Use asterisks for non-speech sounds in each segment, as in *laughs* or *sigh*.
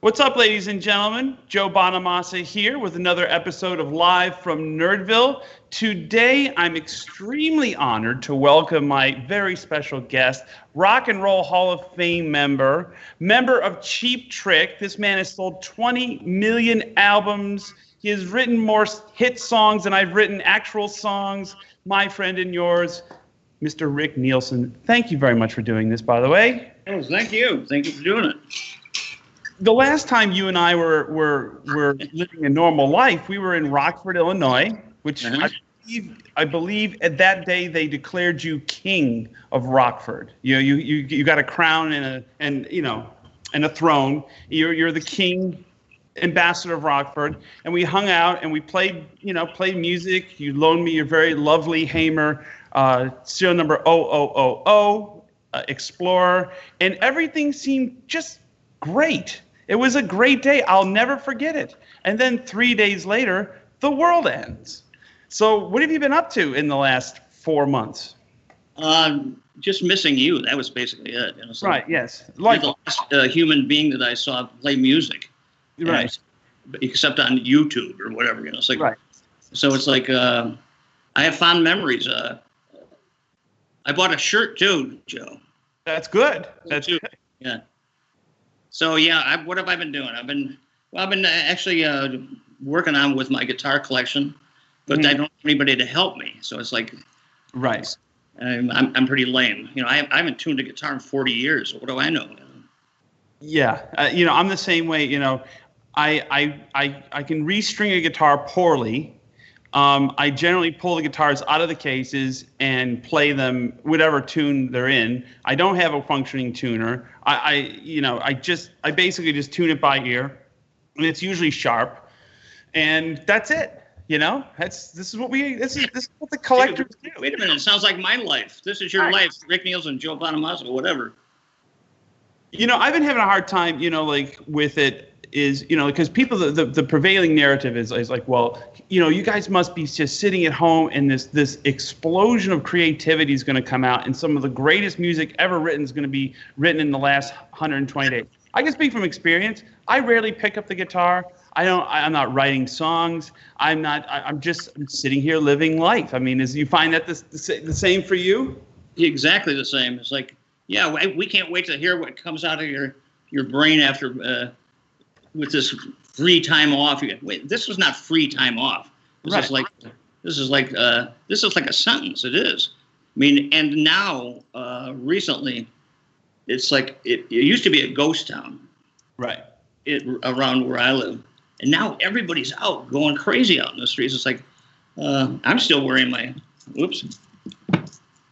What's up, ladies and gentlemen? Joe Bonamassa here with another episode of Live from Nerdville. Today, I'm extremely honored to welcome my very special guest, Rock and Roll Hall of Fame member, member of Cheap Trick. This man has sold 20 million albums. He has written more hit songs than I've written actual songs. My friend and yours, Mr. Rick Nielsen. Thank you very much for doing this, by the way. Oh, thank you. Thank you for doing it the last time you and I were were were living a normal life, we were in Rockford, Illinois, which uh-huh. I believe I believe at that day they declared you king of Rockford. You know, you you you got a crown and a and you know and a throne. You're you're the king ambassador of Rockford, and we hung out and we played you know played music. You loaned me your very lovely Hamer uh, serial number 0000 uh, Explorer, and everything seemed just great. It was a great day. I'll never forget it. And then three days later, the world ends. So, what have you been up to in the last four months? Um, just missing you. That was basically it. Know, so right. Yes. Like the last uh, human being that I saw play music. Right. except on YouTube or whatever. You know. It's like. Right. So it's like uh, I have fond memories. Uh, I bought a shirt too, Joe. That's good. That's good. Yeah. So yeah, I, what have I been doing? I've been well, I've been uh, actually uh, working on with my guitar collection, but mm-hmm. I don't have anybody to help me. So it's like, right. I'm, I'm, I'm pretty lame. You know, I, I haven't tuned a guitar in 40 years. What do I know? Yeah, uh, you know, I'm the same way. You know, I I I I can restring a guitar poorly, um, I generally pull the guitars out of the cases and play them whatever tune they're in. I don't have a functioning tuner. I, I, you know, I just, I basically just tune it by ear, and it's usually sharp, and that's it. You know, that's this is what we this is this is what the collectors do. Wait a minute, it sounds like my life. This is your right. life, Rick Nielsen, Joe Bonamassa, whatever. You know, I've been having a hard time, you know, like with it is you know because people the, the, the, prevailing narrative is, is like well you know you guys must be just sitting at home and this this explosion of creativity is going to come out and some of the greatest music ever written is going to be written in the last 120 days. I can speak from experience. I rarely pick up the guitar. I don't i'm not writing songs. I'm not I, am just I'm sitting here living life. I mean is you find that the, the same for you? Exactly the same. It's like yeah we can't wait to hear what comes out of your your brain after uh, with this free time off. Wait, this was not free time off. This right. is like this is like uh, this is like a sentence. It is. I mean, and now uh, recently, it's like it, it used to be a ghost town, right? It around where I live, and now everybody's out going crazy out in the streets. It's like uh, I'm still wearing my whoops,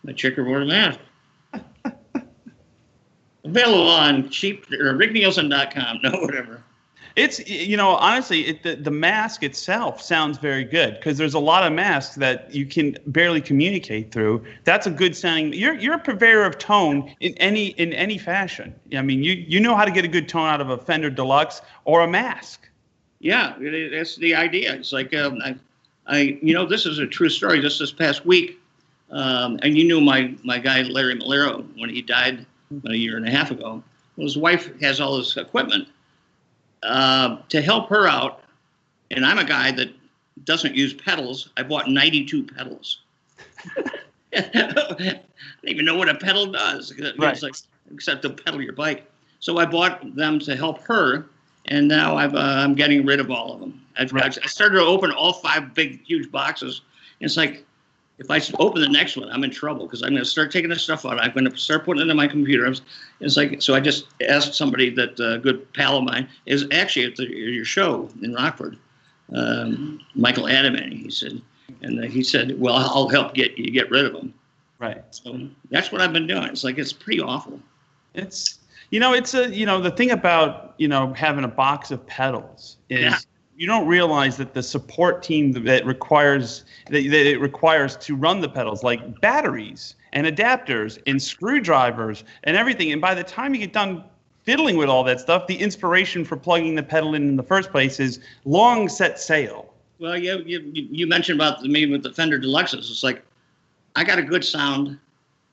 my checkerboard mask. *laughs* Available on cheap or ricknielsen.com. *laughs* No, whatever. It's you know honestly, it, the the mask itself sounds very good because there's a lot of masks that you can barely communicate through. That's a good sounding. You're you're a purveyor of tone in any in any fashion. I mean, you you know how to get a good tone out of a Fender Deluxe or a mask. Yeah, that's the idea. It's like um, I, I you know this is a true story. Just this past week, um, and you knew my my guy Larry Malero when he died a year and a half ago. Well, his wife has all his equipment uh, to help her out, and I'm a guy that doesn't use pedals. I bought 92 pedals. *laughs* I don't even know what a pedal does. Right. Like, except to pedal your bike. So I bought them to help her, and now i am uh, getting rid of all of them. I've, right. I started to open all five big, huge boxes. And it's like if I open the next one, I'm in trouble because I'm going to start taking this stuff out. I'm going to start putting it in my computer. It's like so. I just asked somebody that a uh, good pal of mine is actually at the, your show in Rockford, um, Michael Adamany. He said, and he said, "Well, I'll help get you get rid of them." Right. So that's what I've been doing. It's like it's pretty awful. It's you know it's a you know the thing about you know having a box of pedals is. Yeah you don't realize that the support team that requires that, it requires to run the pedals, like batteries and adapters and screwdrivers and everything. And by the time you get done fiddling with all that stuff, the inspiration for plugging the pedal in in the first place is long set sail. Well, you, you, you mentioned about the, me with the Fender Deluxes. It's like I got a good sound.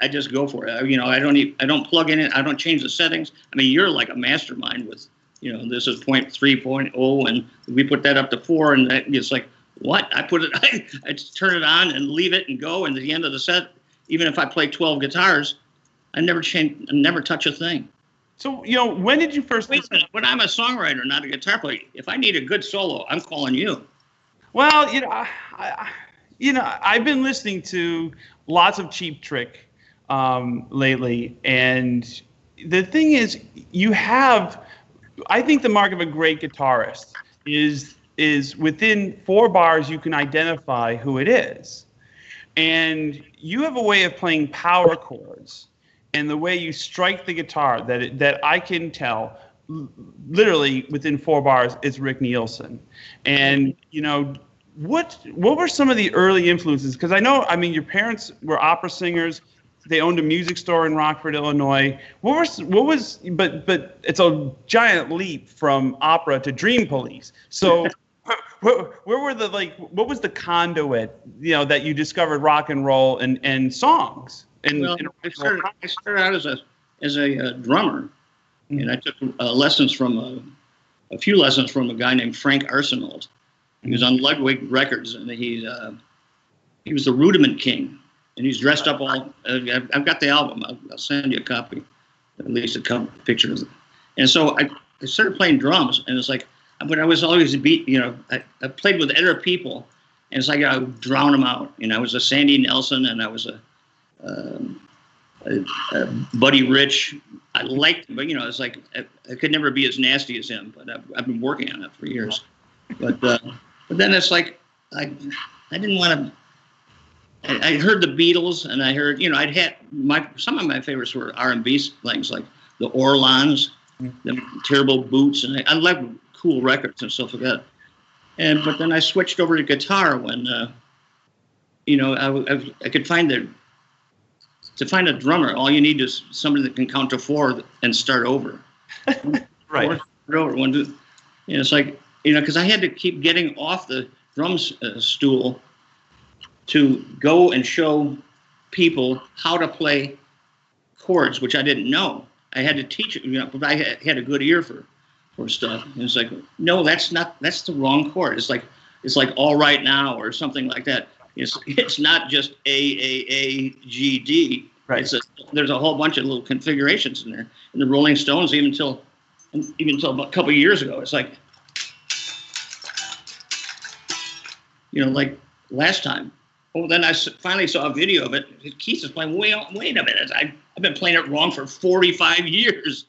I just go for it. You know, I don't I don't plug in it. I don't change the settings. I mean, you're like a mastermind with you know, this is point three point oh, and we put that up to four, and that, it's like, what? I put it, *laughs* I, I turn it on and leave it and go, and at the end of the set, even if I play 12 guitars, I never change, I never touch a thing. So, you know, when did you first? Wait minute, but I'm a songwriter, not a guitar player. If I need a good solo, I'm calling you. Well, you know, I, I, you know, I've been listening to lots of Cheap Trick um, lately, and the thing is, you have. I think the mark of a great guitarist is is within four bars you can identify who it is, and you have a way of playing power chords, and the way you strike the guitar that it, that I can tell literally within four bars is Rick Nielsen. And you know, what what were some of the early influences? Because I know, I mean, your parents were opera singers. They owned a music store in Rockford, Illinois. What was what was? But but it's a giant leap from opera to Dream Police. So. *laughs* Where, where were the like? What was the conduit, you know, that you discovered rock and roll and, and songs? And, well, and I started, I started out as a as a uh, drummer, mm-hmm. and I took uh, lessons from a, a few lessons from a guy named Frank Arsenault, he was on Ludwig Records, and he uh, he was the Rudiment King, and he's dressed up all. I've got the album. I'll, send you a copy, at least a couple pictures. And so I, started playing drums, and it's like, but I was always beat. You know, I, I played with other people, and it's like I would drown them out. You know, I was a Sandy Nelson, and I was a, um, a, a Buddy Rich. I liked, but you know, it's like I, I, could never be as nasty as him. But I've, I've been working on it for years. But uh, but then it's like I I didn't want to. I, heard the Beatles, and I heard you know I'd had my some of my favorites were R and B things like the Orlons, the terrible boots, and I, I like cool records and stuff like that. And but then I switched over to guitar when uh, you know I, I, I could find the to find a drummer. All you need is somebody that can count to four and start over. *laughs* right. Start over. One, two. You know, it's like you know, because I had to keep getting off the drum uh, stool to go and show people how to play chords, which I didn't know. I had to teach it, you know, but I had a good ear for, for stuff. And it's like, no, that's not, that's the wrong chord. It's like, it's like all right now or something like that. It's, it's not just A, A, A, G, D. Right. A, there's a whole bunch of little configurations in there. And the Rolling Stones, even until, even until a couple years ago, it's like, you know, like last time. Oh, then I finally saw a video of it. Keith is playing. Wait, wait a minute! I, I've been playing it wrong for 45 years.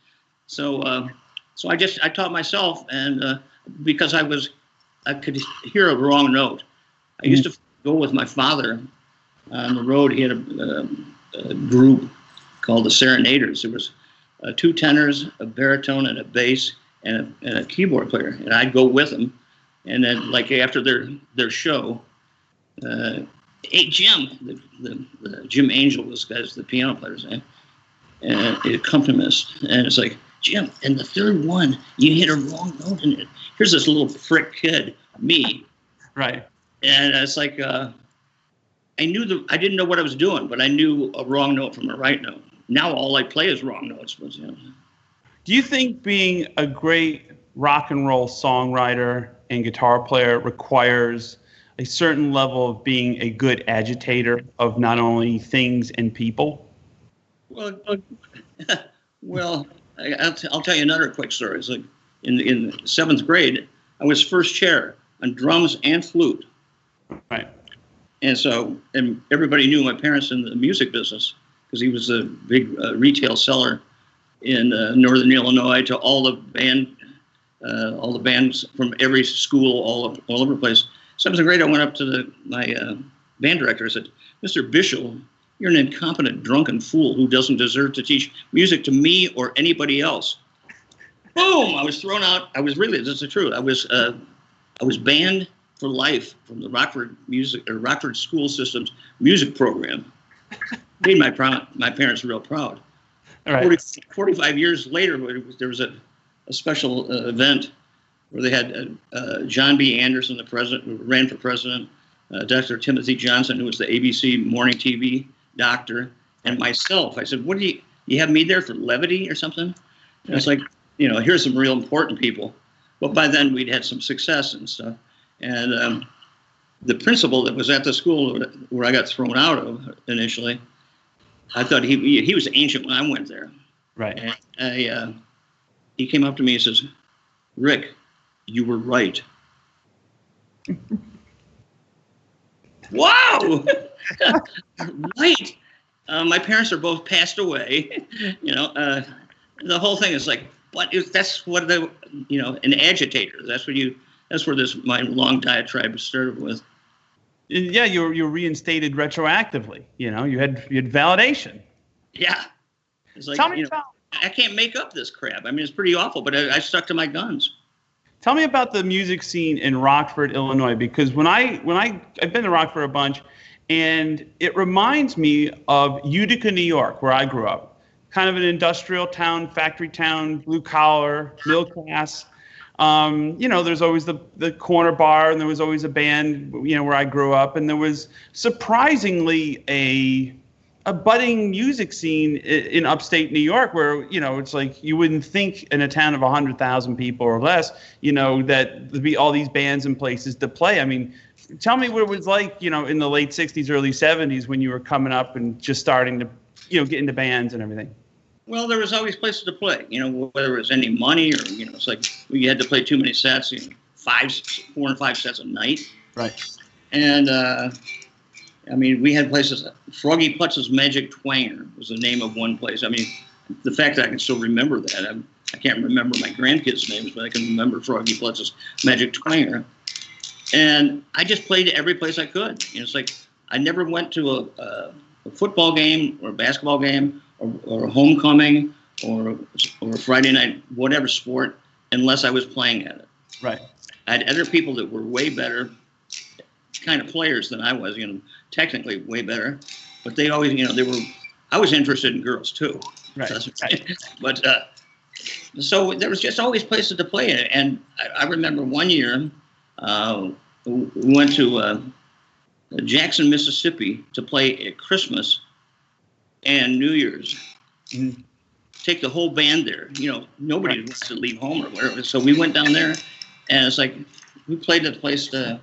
So, uh, so I just I taught myself, and uh, because I was, I could hear a wrong note. I used to go with my father on the road. He had a, a, a group called the Serenaders. There was uh, two tenors, a baritone, and a bass, and a, and a keyboard player. And I'd go with them, and then like after their their show, uh, hey Jim, the, the, the, Jim Angel was guy's the piano player's name, and the accompanist, and it's like Jim, and the third one you hit a wrong note in it. Here's this little prick kid, me, right, and it's like uh, I knew the I didn't know what I was doing, but I knew a wrong note from a right note. Now all I play is wrong notes, but you know. Do you think being a great rock and roll songwriter and guitar player requires a certain level of being a good agitator of not only things and people? Well, *laughs* well, I'll, t- I'll tell you another quick story. It's like in in seventh grade, I was first chair on drums and flute. Right. And so, and everybody knew my parents in the music business because he was a big uh, retail seller in uh, northern Illinois to all the band uh, all the bands from every school all all over the place. Seventh grade, I went up to the, my uh, band director and said, Mr. Bishel, you're an incompetent, drunken fool who doesn't deserve to teach music to me or anybody else. Boom! I was thrown out. I was really, this is true. I was, uh, I was banned for life from the Rockford music or Rockford school system's music program. Made my proud, my parents real proud. All right. 40, 45 years later, there was a a special uh, event where they had uh, uh, John B. Anderson, the president, who ran for president, uh, Dr. Timothy Johnson, who was the ABC morning TV doctor, and myself. I said, "What do you? You have me there for levity or something?" And it's like, you know, here's some real important people. But by then we'd had some success and stuff. And um, the principal that was at the school where I got thrown out of initially, I thought he he was ancient when I went there. Right. And I, uh, he came up to me and says, "Rick, you were right." wow, *laughs* right. Uh, my parents are both passed away. you know, uh, the whole thing is like, but that's what the, you know, an agitator. That's what you. That's where this my long diatribe started with. Yeah, you were you were reinstated retroactively. You know, you had you had validation. Yeah. It's like, Tell me you know, about, I can't make up this crap. I mean, it's pretty awful, but I, I stuck to my guns. Tell me about the music scene in Rockford, Illinois, because when I when I I've been to Rockford a bunch, and it reminds me of Utica, New York, where I grew up. Kind of an industrial town, factory town, blue collar, middle class. Um, you know, there's always the the corner bar, and there was always a band. You know, where I grew up, and there was surprisingly a a budding music scene in upstate New York where, you know, it's like you wouldn't think in a town of 100,000 people or less, you know, that there'd be all these bands and places to play. I mean, tell me what it was like, you know, in the late 60s, early 70s when you were coming up and just starting to, you know, get into bands and everything. Well, there was always places to play, you know, whether it was any money or, you know, it's like we had to play too many sets, you know, five, four and five sets a night. Right. And, uh, I mean, we had places, Froggy Putz's Magic Twanger was the name of one place. I mean, the fact that I can still remember that, I'm, I can not remember my grandkids' names, but I can remember Froggy Putz's Magic Twanger. And I just played every place I could. You know, it's like I never went to a, a, a football game or a basketball game or, or a homecoming or, or a Friday night, whatever sport, unless I was playing at it. Right. I had other people that were way better kind of players than I was, you know, technically way better. But they always, you know, they were, I was interested in girls too. Right. *laughs* but uh, so there was just always places to play in. And I, I remember one year, uh, we went to uh, Jackson, Mississippi to play at Christmas and New Year's. Mm-hmm. Take the whole band there. You know, nobody right. wants to leave home or whatever. So we went down there, and it's like we played at a place. To,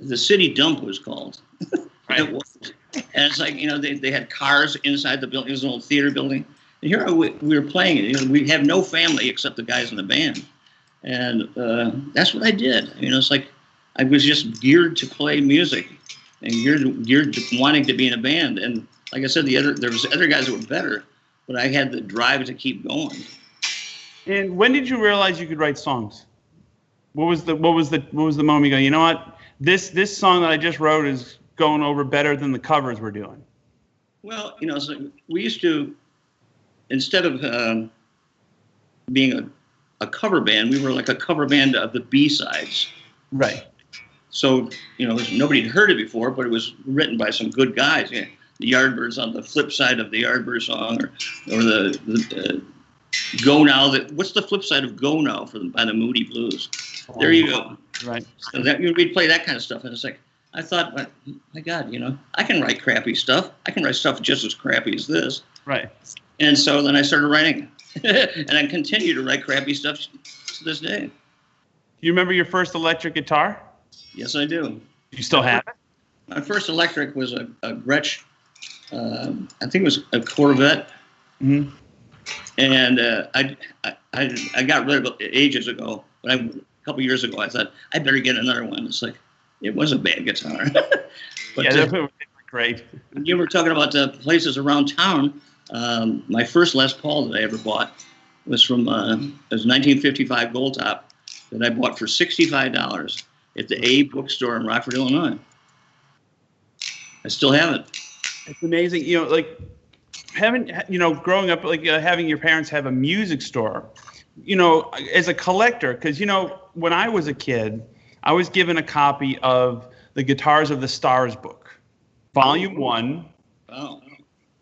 the city dump was called. *laughs* Right. it was. And it's like you know they, they had cars inside the building. It was an old theater building. And here we, we were playing it. You know, we have no family except the guys in the band, and uh, that's what I did. You know, it's like I was just geared to play music and geared, geared to wanting to be in a band. And like I said, the other there was other guys that were better, but I had the drive to keep going. And when did you realize you could write songs? What was the what was the what was the moment you go? You know what? This this song that I just wrote is going over better than the covers we're doing. Well, you know, so we used to instead of um, being a, a cover band, we were like a cover band of the B sides. Right. So, you know, nobody had heard it before, but it was written by some good guys. Yeah. The Yardbirds on the flip side of the Yardbird song, or, or the, the uh, Go Now. That what's the flip side of Go Now for the, by the Moody Blues? Oh, there you go. Right. So that we'd play that kind of stuff, and it's like I thought, my God, you know, I can write crappy stuff. I can write stuff just as crappy as this. Right. And so then I started writing, *laughs* and I continue to write crappy stuff to this day. You remember your first electric guitar? Yes, I do. You still have it? My first electric was a, a Gretsch. Uh, I think it was a Corvette. Mm-hmm. And uh, I, I, I got rid of it ages ago. But I, a couple years ago, I thought I better get another one. It's like it was a bad guitar. *laughs* but yeah, uh, great. you were talking about the places around town. Um, my first Les Paul that I ever bought was from uh, it was 1955 Gold Top that I bought for $65 at the A bookstore in Rockford, Illinois. I still have it. It's amazing, you know, like having, you know, growing up, like uh, having your parents have a music store, you know, as a collector, because, you know, when I was a kid, I was given a copy of the Guitars of the Stars book, volume oh. one. Oh.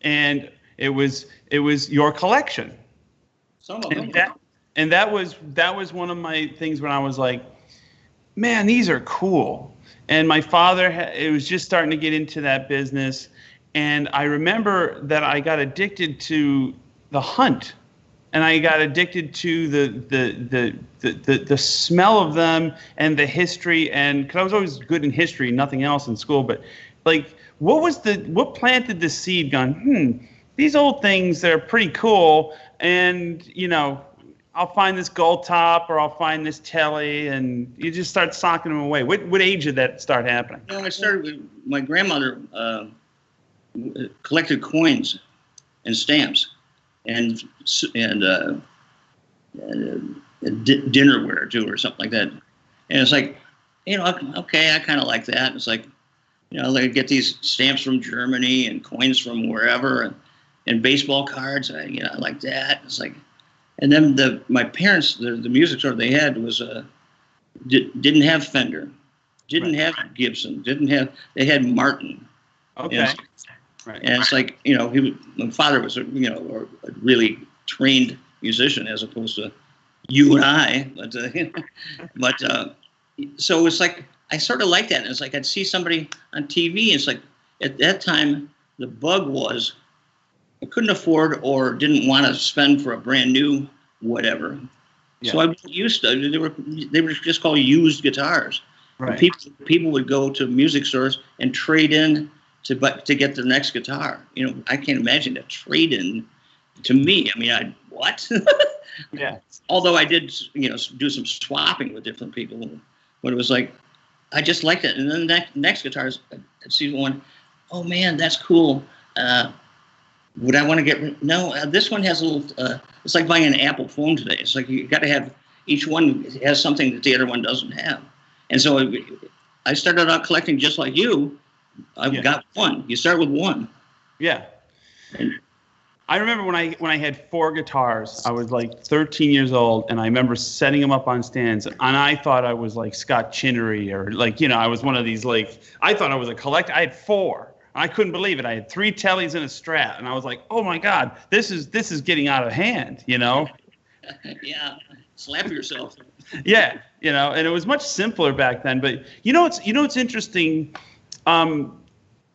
And it was it was your collection. Some of them. That, and that was that was one of my things when I was like, man, these are cool. And my father, it was just starting to get into that business. And I remember that I got addicted to the hunt. And I got addicted to the the the the, the, smell of them and the history and because I was always good in history, nothing else in school. But like, what was the what planted the seed? Going, hmm, these old things they're pretty cool, and you know. I'll find this gold top or I'll find this telly and you just start socking them away. What, what age did that start happening? Well, I started with my grandmother uh, collected coins and stamps and and, uh, and uh, dinnerware too, or something like that. And it's like, you know, okay, I kind of like that. It's like, you know, they get these stamps from Germany and coins from wherever, and, and baseball cards. I, you know, I like that. It's like, and then the my parents, the, the music store they had was uh, did, didn't have Fender, didn't right. have Gibson, didn't have. They had Martin. Okay. Right. And it's like you know, he my father was a you know a really trained musician as opposed to you and I, but uh, *laughs* but uh, so it's like I sort of like that. And it's like I'd see somebody on TV. And it's like at that time the bug was I couldn't afford or didn't want to spend for a brand new whatever. Yeah. So I used to. They were they were just called used guitars. Right. People people would go to music stores and trade in to but to get the next guitar. You know, I can't imagine a trade in to me. I mean, I what? *laughs* yeah. Although I did, you know, do some swapping with different people, but it was like I just liked it. And then the next, next guitars, I see one. Oh man, that's cool. Uh, would I want to get? No, uh, this one has a little. Uh, it's like buying an Apple phone today. It's like you got to have each one has something that the other one doesn't have. And so I started out collecting just like you, I've yeah. got one. You start with one. Yeah. And I remember when I when I had four guitars. I was like 13 years old, and I remember setting them up on stands, and I thought I was like Scott Chinery or like you know I was one of these like I thought I was a collector. I had four. I couldn't believe it. I had three tellies and a strat, and I was like, "Oh my God, this is this is getting out of hand," you know. *laughs* yeah, slap yourself. *laughs* yeah, you know, and it was much simpler back then. But you know, it's you know, it's interesting um,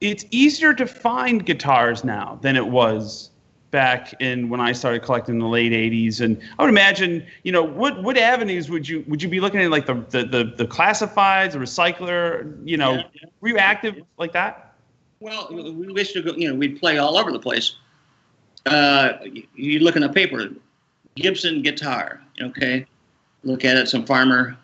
it's easier to find guitars now than it was back in when I started collecting in the late '80s. And I would imagine, you know, what what avenues would you would you be looking at, like the the the, the classifieds, the recycler, you know, yeah, were you active like that? Well, we used to go, you know, we'd play all over the place. Uh, you look in the paper, Gibson guitar, okay, look at it, some farmer,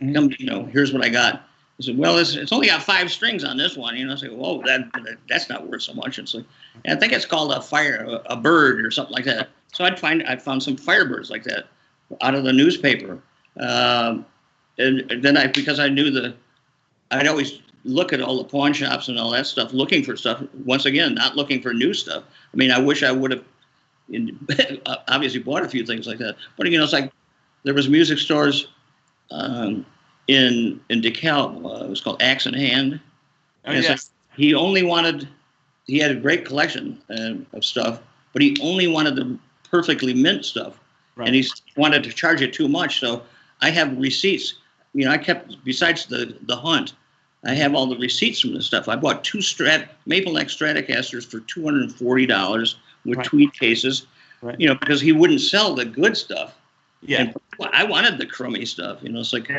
mm-hmm. come, you know, here's what I got. I said, well, it's, it's only got five strings on this one. You know, I said, whoa, that, that that's not worth so much. It's like, I think it's called a fire, a, a bird or something like that. So I'd find, I found some firebirds like that out of the newspaper. Um, and, and then I, because I knew the, I'd always look at all the pawn shops and all that stuff, looking for stuff. Once again, not looking for new stuff. I mean, I wish I would have *laughs* obviously bought a few things like that. But you know, it's like there was music stores. Um, in in DeKalb. Uh, it was called Axe in Hand. Oh, and yes. he only wanted. He had a great collection uh, of stuff, but he only wanted the perfectly mint stuff, right. and he wanted to charge it too much. So I have receipts. You know, I kept besides the the hunt. I have all the receipts from the stuff. I bought two Strat Maple Neck Stratocasters for two hundred and forty dollars with right. tweed cases. Right. You know, because he wouldn't sell the good stuff. Yeah. And I wanted the crummy stuff, you know. It's like,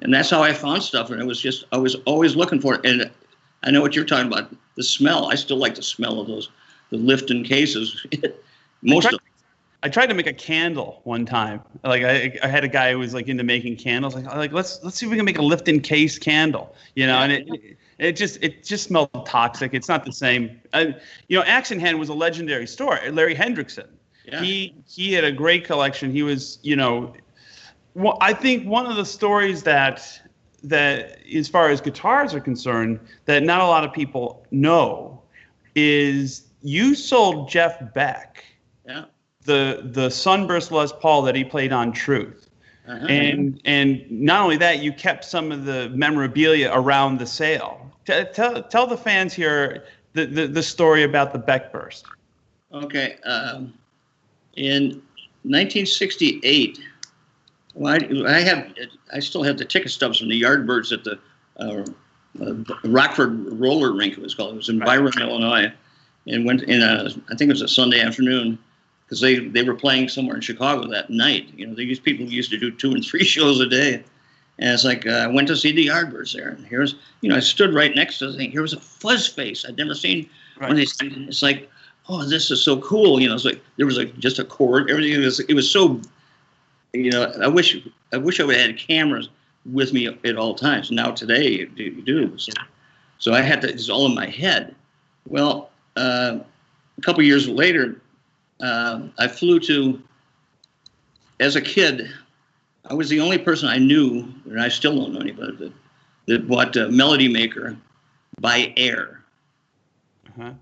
and that's how I found stuff, and it was just I was always looking for it. And I know what you're talking about. The smell. I still like the smell of those the Lifton cases. *laughs* Most I tried, of. I tried to make a candle one time. Like I, I had a guy who was like into making candles. Like, like let's let's see if we can make a Lifton case candle. You know, and it. It just it just smelled toxic. It's not the same. Uh, you know, Axe in Hand was a legendary store. Larry Hendrickson, yeah. He he had a great collection. He was, you know, well, I think one of the stories that that as far as guitars are concerned that not a lot of people know is you sold Jeff Beck yeah. the the Sunburst Les Paul that he played on Truth. Uh-huh. And and not only that, you kept some of the memorabilia around the sale. T- tell tell the fans here the, the, the story about the Beck burst. Okay. Um, in 1968, well, I, I, have I still have the ticket stubs from the Yardbirds at the uh, uh, Rockford Roller Rink. It was called. It was in right. Byron, Illinois, and went in a I think it was a Sunday afternoon. because they they were playing somewhere in Chicago that night. You know, these people used to do two and three *laughs* shows a day. And it's like uh, I went to see the Yardbirds there, and here's you know I stood right next to the thing. Here was a fuzz face I'd never seen. Right. When they, it's like, oh, this is so cool. You know, it's like there was like just a chord. Everything was it was so. You know, I wish I wish I would have had cameras with me at all times. Now today you do. Do. So, I had to. It's all in my head. Well, uh, a couple years later, uh, I flew to. As a kid, I was the only person I knew, and I still don't know anybody that, that bought uh, Melody Maker by air Uh-huh.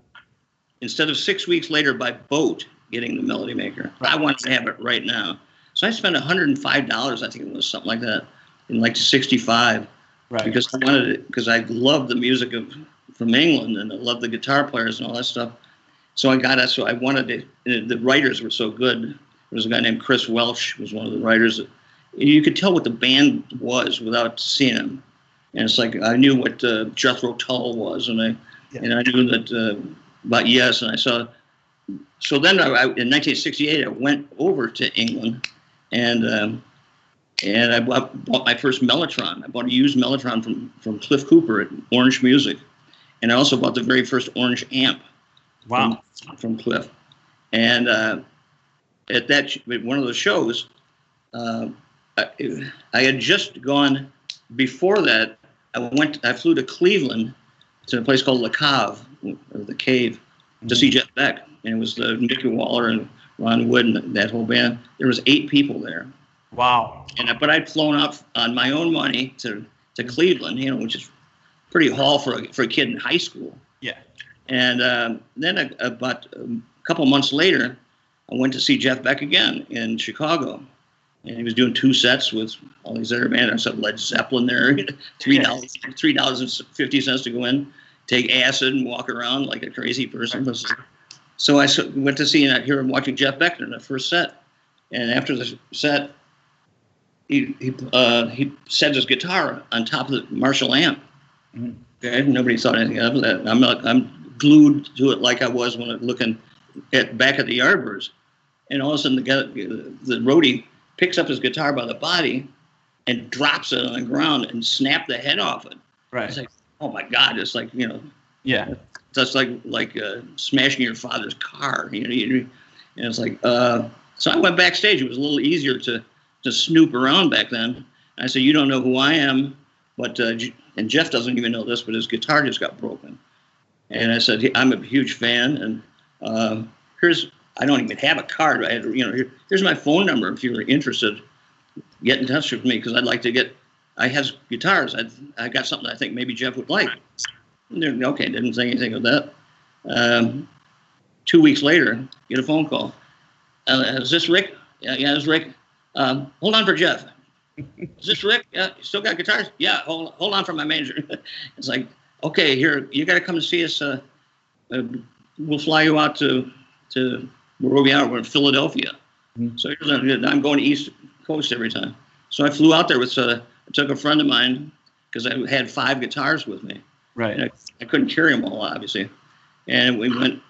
Instead of six weeks later by boat getting the Melody Maker. I wanted to have it right now. So I spent $105, I think it was something like that, in like 65 Right. because I wanted it, because I loved the music of from England and I loved the guitar players and all that stuff. So I got it. So I wanted it. The writers were so good. There was a guy named Chris Welch was one of the writers. That, you could tell what the band was without seeing him. And it's like I knew what uh, Jethro Tull was, and I Yeah. and I knew that uh, about Yes, and I saw. So then, I, I, in 1968, I went over to England, and um, and I bought, bought my first Mellotron. I bought a used Mellotron from from Cliff Cooper at Orange Music, and I also bought the very first Orange amp Wow. from, from Cliff. And uh, at that at one of the shows, uh, I, I had just gone. Before that, I went. I flew to Cleveland to a place called La Cave, or the Cave, to see Jeff Beck, and it was uh, the Mickey Waller and Ron Wood and that whole band. There was eight people there, Wow. and uh, but I'd flown up on my own money to to Cleveland, you know, which is pretty haul for a, for a kid in high school. Yeah. And um, then a, about a couple months later, I went to see Jeff Beck again in Chicago, and he was doing two sets with all these other bands. I saw Led Zeppelin there, *laughs* three dollars, three dollars and fifty cents to go in, take acid and walk around like a crazy person. So I went to see and I hear him watching Jeff Beck in the first set, and after the set, he he uh, he set his guitar on top of the Marshall amp. Mhm. Okay, nobody thought anything of that. I'm not, I'm glued to it like I was when I'm looking at back at the Yardbirds, and all of a sudden the guy, the roadie picks up his guitar by the body and drops it on the ground and snap the head off it. Right. It's like, oh my God! It's like you know, yeah. that's like like uh, smashing your father's car. You know, you, and it's like uh, so. I went backstage. It was a little easier to to snoop around back then. I said, "You don't know who I am, but uh, and Jeff doesn't even know this, but his guitar just got broken." And I said, "I'm a huge fan, and uh, here's I don't even have a card. I had, you know, here, here's my phone number if you're interested. Get in touch with me because I'd like to get. I have guitars. I I got something I think maybe Jeff would like." Okay, didn't say anything of that. Um, two weeks later, get a phone call. Uh, is this Rick? Yeah, yeah, it's Rick. Um, hold on for Jeff. Is this Rick? Yeah, you still got guitars? Yeah, hold, hold on for my manager. *laughs* it's like, okay, here, you got to come and see us. Uh, uh, we'll fly you out to to where we are. We're in Philadelphia. Mhm. So I'm going to East Coast every time. So I flew out there with. Uh, I took a friend of mine because I had five guitars with me. Right. I, I couldn't carry them all, obviously. And we went,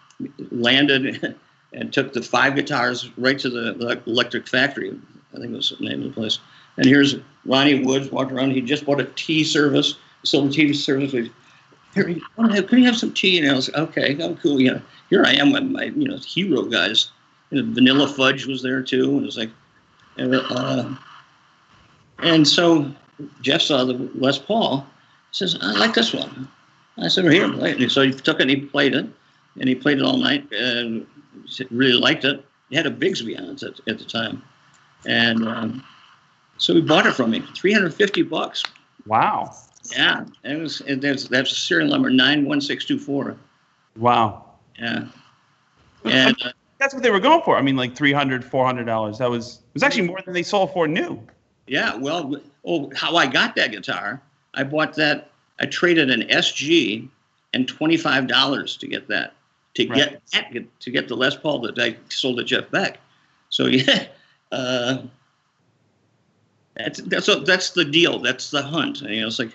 landed, *laughs* and took the five guitars right to the electric factory. I think was the name of the place. And here's Ronnie Woods walking around. He just bought a tea service, silver tea service. With, here, you have- can you have some tea? And I was like, okay, oh, cool. You know, here I am with my, you know, hero guys. And Vanilla Fudge was there too. And it was like, and, uh, and so Jeff saw the Les Paul. Says, I like this one. I said, well, here, play it. And so he took it and he played it, and he played it all night and really liked it. He had a Bigsby on it at, at the time, and um, so he bought it from me, 350 bucks. Wow. Yeah, it was. It, that's that's serial number nine one six two four. Wow. Yeah, and uh, That's what they were going for. I mean, like 300 $400. That was, it was actually more than they sold for new. Yeah, well, oh, how I got that guitar? I bought that. I traded an SG and twenty five dollars to get that. To Right. get that, to get the Les Paul that I sold to Jeff Beck. So *laughs* yeah, uh, that's that's a, that's the deal. That's the hunt. You know, it's like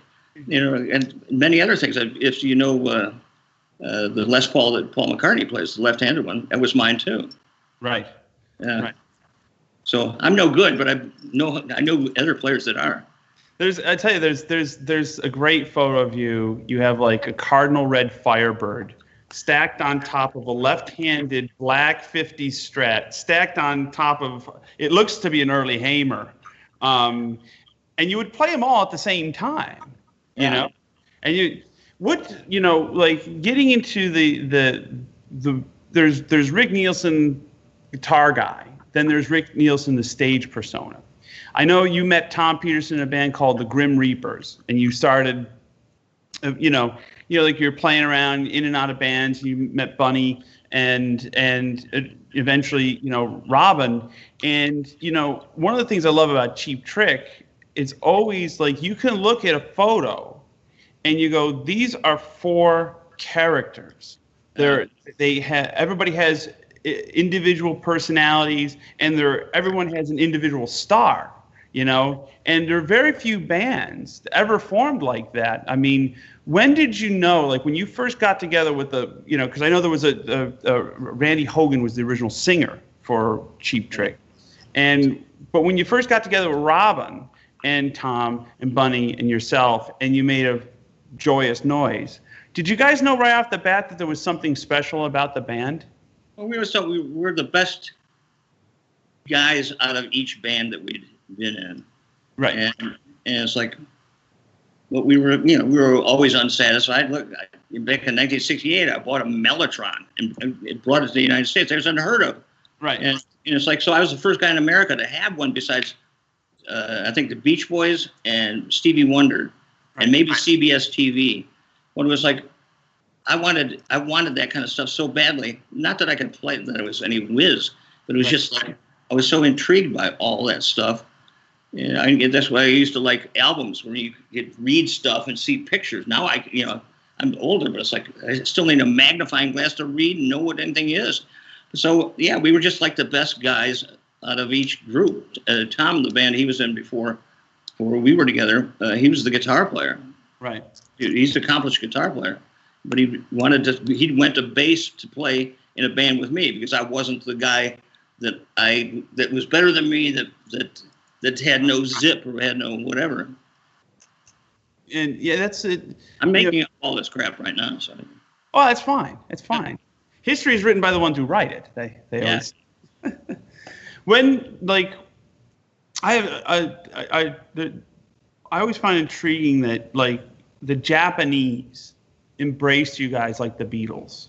you know, and many other things. If you know uh, uh, the Les Paul that Paul McCartney plays, the left-handed one, that was mine too. Right. Yeah. Right. So I'm no good, but I know I know other players that are. There's, I tell you, there's, there's, there's a great photo of you. You have like a cardinal red Firebird stacked on top of a left-handed black 50 Strat, stacked on top of. It looks to be an early Hamer, um, and you would play them all at the same time. You Yeah. know, and you, what you know, like getting into the the the. There's there's Rick Nielsen, guitar guy. Then there's Rick Nielsen, the stage persona. I know you met Tom Petersson in a band called the Grim Reapers, and you started, you know, you know, like you're playing around in and out of bands. You met Bunny and and uh, eventually, you know, Robin. And you know, one of the things I love about Cheap Trick is always like you can look at a photo, and you go, these are four characters. They're they have everybody has individual personalities and they're everyone has an individual star you know? And there are very few bands ever formed like that. I mean when did you know like when you first got together with the you know because i know there was a, a, a randy hogan was the original singer for cheap trick. And but when you first got together with robin and tom and bunny and yourself and you made a joyous noise did you guys know right off the bat that there was something special about the band Well, we were so we were the best guys out of each band that we'd been in, right and and it's like, but we were you know we were always unsatisfied. Look, I, back in 1968, I bought a Mellotron and, and it brought it to the United States. It was unheard of, right and, and it's like so I was the first guy in America to have one besides. Uh, I think the Beach Boys and Stevie Wonder, Right. and maybe CBS TV. When it was like, I wanted I wanted that kind of stuff so badly. Not that I could play that it was any whiz, but it was Right. just like I was so intrigued by all that stuff. And I that's why I used to like albums where you could read stuff and see pictures. Now I you know I'm older, but it's like I still need a magnifying glass to read and know what anything is. So yeah, we were just like the best guys out of each group. Uh, Tom, the band he was in before, before we were together, uh, he was the guitar player. right He's an accomplished guitar player, but he wanted to. He went to bass to play in a band with me because I wasn't the guy that I that was better than me that that that had no zip or had no whatever. and yeah that's it I'm making up all this crap right now. So oh that's fine that's fine history is written by the ones who write it they they Yeah. always *laughs* when like i have I, I i the i always find intriguing that like the japanese embraced you guys like the beatles.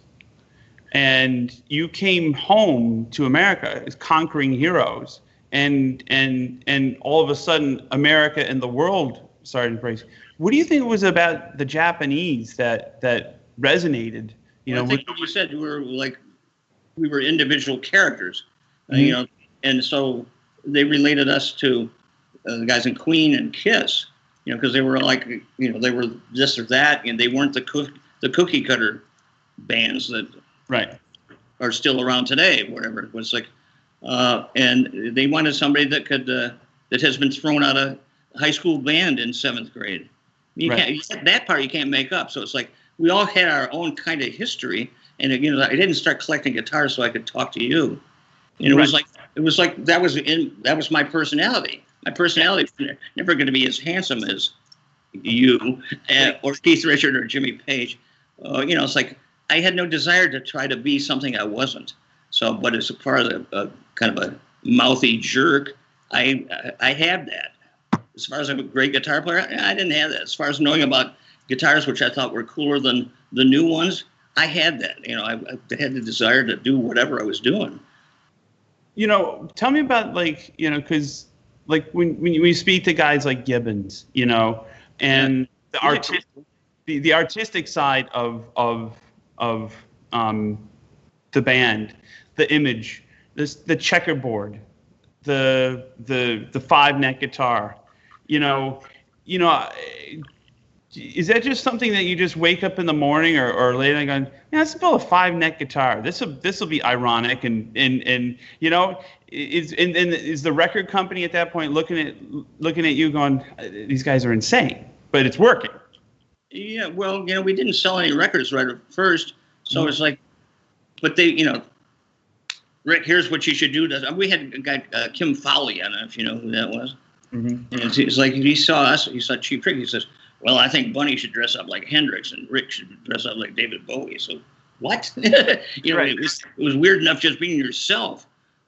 And you came home to america as conquering heroes. And and and all of a sudden america and the world started to embrace what do you think it was about the japanese that that resonated you know I think what you said we were like we were individual characters, uh, Mhm. you know, and so they related us to uh, the guys in Queen and Kiss, you know, because they were like you know they were this or that, and they weren't the cook the cookie cutter bands that right are still around today. Whatever it was like, uh, and they wanted somebody that could uh, that has been thrown out of high school band in seventh grade. You Right. can't you that part you can't make up. So it's like we all had our own kind of history, and you know I didn't start collecting guitars so I could talk to you. And it was like it was like that was in that was my personality. My personality was never going to be as handsome as you uh, or Keith Richard or Jimmy Page. Uh, you know, it's like I had no desire to try to be something I wasn't. So, but as far as a, a kind of a mouthy jerk, I I had that. As far as I'm a great guitar player, I didn't have that. As far as knowing about guitars, which I thought were cooler than the new ones, I had that. You know, I, I had the desire to do whatever I was doing. you know tell me about like you know because like when when you, when you speak to guys like gibbons you know and the Yeah. artistic the, the artistic side of of of um the band the image this the checkerboard the the the five neck guitar you know you know is that just something that you just wake up in the morning or, or late and going, yeah, let's build a five neck guitar. This will this will be ironic and and and you know is and, and is the record company at that point looking at looking at you going, these guys are insane, but it's working. Yeah, well, you know, we didn't sell any records right at first, so Mhm. it's like, but they, you know, Rick, here's what you should do. We had a guy, uh, Kim Fowley, I don't know if you know who that was. Mm-hmm. And it's like he saw us, he saw Cheap Trick. He says, "Well, I think Bunny should dress up like Hendrix, and Rick should dress up like David Bowie." So what? *laughs* you know, right. it, was, it was weird enough just being yourself.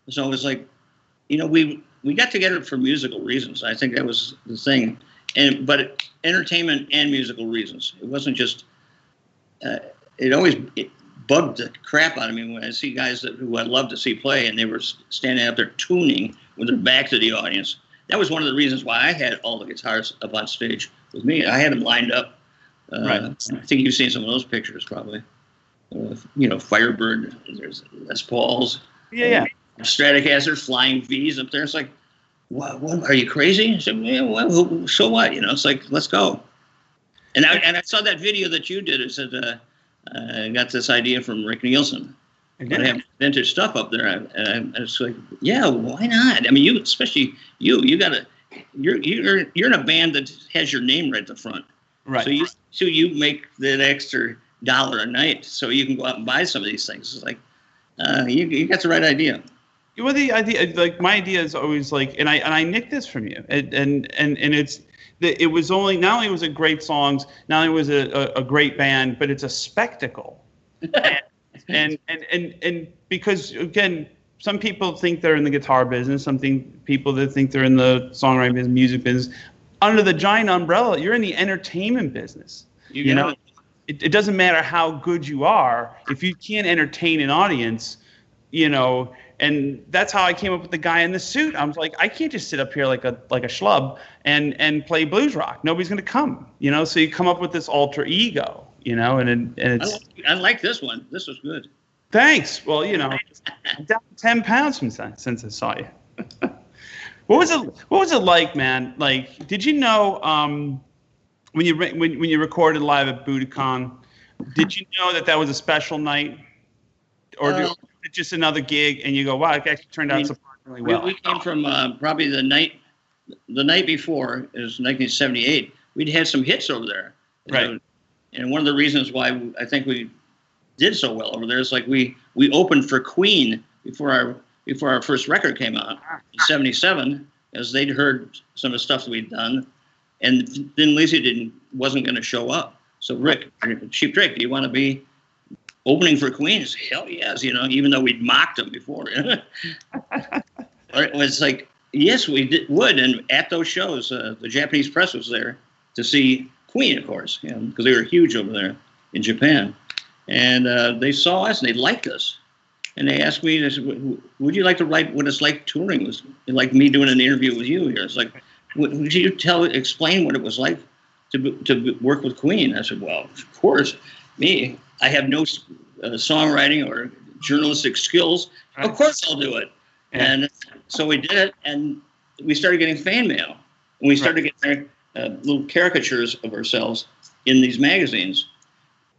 So it was like, you know, we we got together for musical reasons. I think that was the thing, and but entertainment and musical reasons. It wasn't just. Uh, it always it bugged the crap out of me when I see guys that, who I love to see play, and they were standing out there tuning with their back to the audience. That was one of the reasons why I had all the guitars up on stage with me. I had them lined up. Uh, right. I think you've seen some of those pictures, probably. Uh, you know, Firebird. There's Les Pauls. Yeah, yeah. Stratocaster, flying V's up there. It's like, what? what are you crazy? I said, yeah, well, so what? You know, it's like, let's go. And I and I saw that video that you did. It said, uh, I got this idea from Rick Nielsen. I have vintage stuff up there. And I, was like, yeah, why not? I mean, you, especially you, you got to, you're you're you're in a band that has your name right at the front. Right. So you so you make that extra dollar a night, so you can go out and buy some of these things. It's like, uh, you you got the right idea. Well, the idea, like my idea is always like, and I and I nicked this from you, and and and, and it's that it was only not only was it great songs, not only was it a, a great band, but it's a spectacle. and, *laughs* and and and and because again, some people think they're in the guitar business, some think people that think they're in the songwriting business, music business. Under the giant umbrella, you're in the entertainment business. You, you know, it, it doesn't matter how good you are if you can't entertain an audience. You know, and that's how I came up with the guy in the suit. I was like, I can't just sit up here like a like a schlub and and play blues rock. Nobody's gonna come, you know. So you come up with this alter ego, you know, and it and it's. I like, I like this one. This was good. Thanks. Well, you know, I'm down ten pounds since since I saw you. *laughs* what was it? What was it like, man? Like, did you know um, when you when when you recorded live at Budokan? Did you know that that was a special night, or uh, do, just another gig, and you go, "Wow, it actually turned I mean, out surprisingly well." We, we came from uh, probably the night the night before is 1978. We'd had some hits over there, right? and one of the reasons why I think we did so well over there is like we we opened for Queen before our before our first record came out in '77, as they'd heard some of the stuff that we'd done, and then Lizzy didn't wasn't going to show up. So Rick, Cheap Trick, do you want to be opening for Queen? Hell yes, you know, even though we'd mocked them before. *laughs* it was like yes, we did, would, and at those shows, uh, the Japanese press was there to see Queen, of course, because you know, they were huge over there in Japan. And uh, they saw us and they liked us. And they asked me, they said, would you like to write what it's like touring with, like me doing an interview with you here? It's like, would you tell, explain what it was like to, to work with Queen? I said, well, of course, me, I have no uh, songwriting or journalistic skills. Right. Of course I'll do it. Yeah. And so we did it, and we started getting fan mail. And we started right. getting uh, little caricatures of ourselves in these magazines,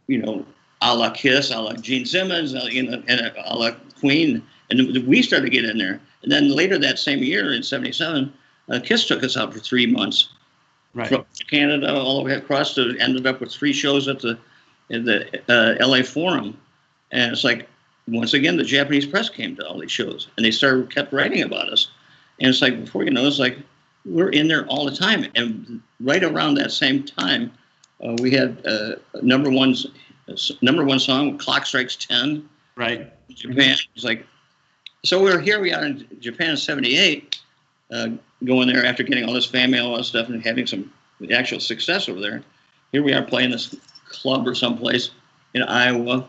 you know, a la Kiss, a la Gene Simmons, uh, you know, and a la Queen. And we started to get in there. And then later that same year in 77, uh, Kiss took us out for three months. Right. From Canada all the way across to ended up with three shows at the in the uh, LA Forum. And it's like, once again, the Japanese press came to all these shows and they started kept writing about us. And it's like, before you know, it's like, we're in there all the time. And right around that same time, uh, we had uh, number one number one song, "Clock Strikes 10. Right. Japan. It's like, so we're here. We are in Japan in '78, uh, going there after getting all this fan mail, all this stuff, and having some actual success over there. Here we are playing this club or someplace in Iowa.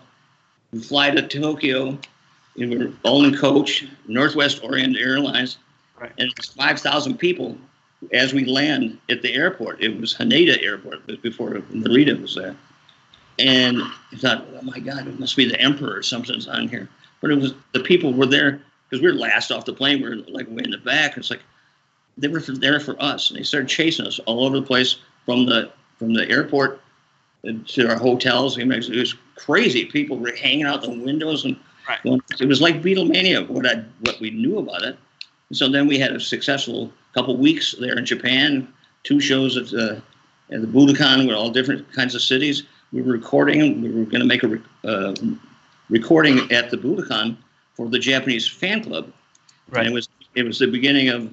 We fly to Tokyo. We were all in coach, Northwest Orient Airlines, right. and it's 5,000 people as we land at the airport. It was Haneda Airport before Narita was there. And I thought, oh my God, it must be the emperor or something's on here. But it was the people were there because we were last off the plane. We were like way in the back. It's like they were there for us, and they started chasing us all over the place from the from the airport to our hotels. it was crazy. People were hanging out the windows, and right. it was like Beatlemania. What I what we knew about it. And so then we had a successful couple weeks there in Japan. Two shows at the at the Budokan with all different kinds of cities. We were recording. We were going to make a uh, recording at the Budokan for the Japanese fan club. Right. And it was it was the beginning of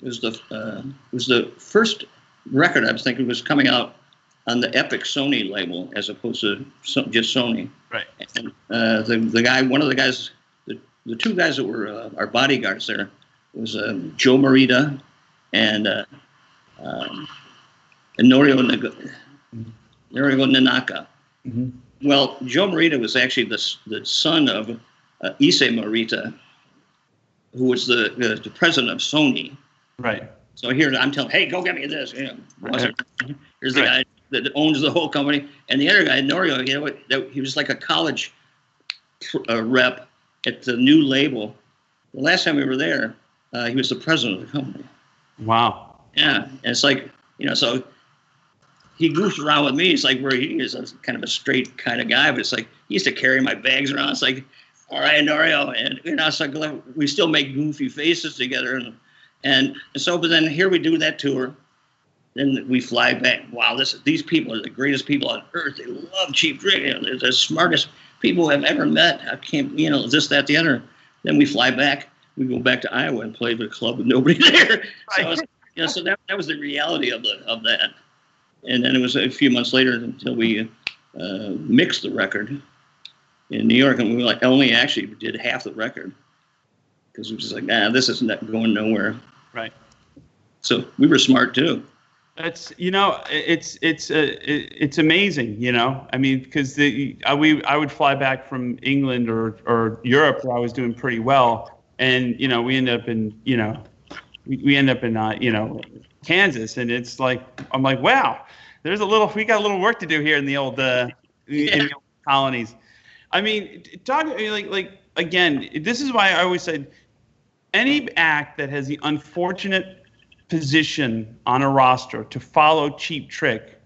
it was the uh, it was the first record I was thinking was coming out on the Epic Sony label as opposed to so, just Sony. Right. And uh, the the guy, one of the guys, the, the two guys that were uh, our bodyguards there was um, Joe Morita and uh, um, and Norio Nag- Norio Nanaka. Mhm. Well, Joe Morita was actually the the son of uh, Issei Morita, who was the, the the president of Sony. Right. So here I'm telling, hey, go get me this. You know, Right. here's the Right. guy that owns the whole company, and the other guy, Norio. You know what? That, he was like a college uh, rep at the new label. The last time we were there, uh, he was the president of the company. Wow. Yeah, and it's like you know, so he goofs around with me. It's like where he is a kind of a straight kind of guy, but it's like he used to carry my bags around. It's like, all right, Norio, and you know, it's like like, we still make goofy faces together, and and so, but then here we do that tour. Then we fly back. Wow, this these people are the greatest people on earth. They love Cheap Trick. They're the smartest people I've ever met. I can't, you know, this, that, the other. Then we fly back. We go back to Iowa and play with a club with nobody *laughs* there. So, it's- you know, so that, that was the reality of the of that. And then it was a few months later until we uh, mixed the record in New York, and we like only actually did half the record because we was just like, nah, this is not going nowhere. Right. So we were smart too. It's you know it's it's uh, it's amazing you know? I mean because the I, we I would fly back from England or or Europe where I was doing pretty well. And you know we end up in you know we, we end up in uh, you know Kansas. And it's like I'm like wow there's a little we got a little work to do here in the old uh, *laughs* in the old colonies. I mean talk like like again this is why I always said any act that has the unfortunate position on a roster to follow Cheap Trick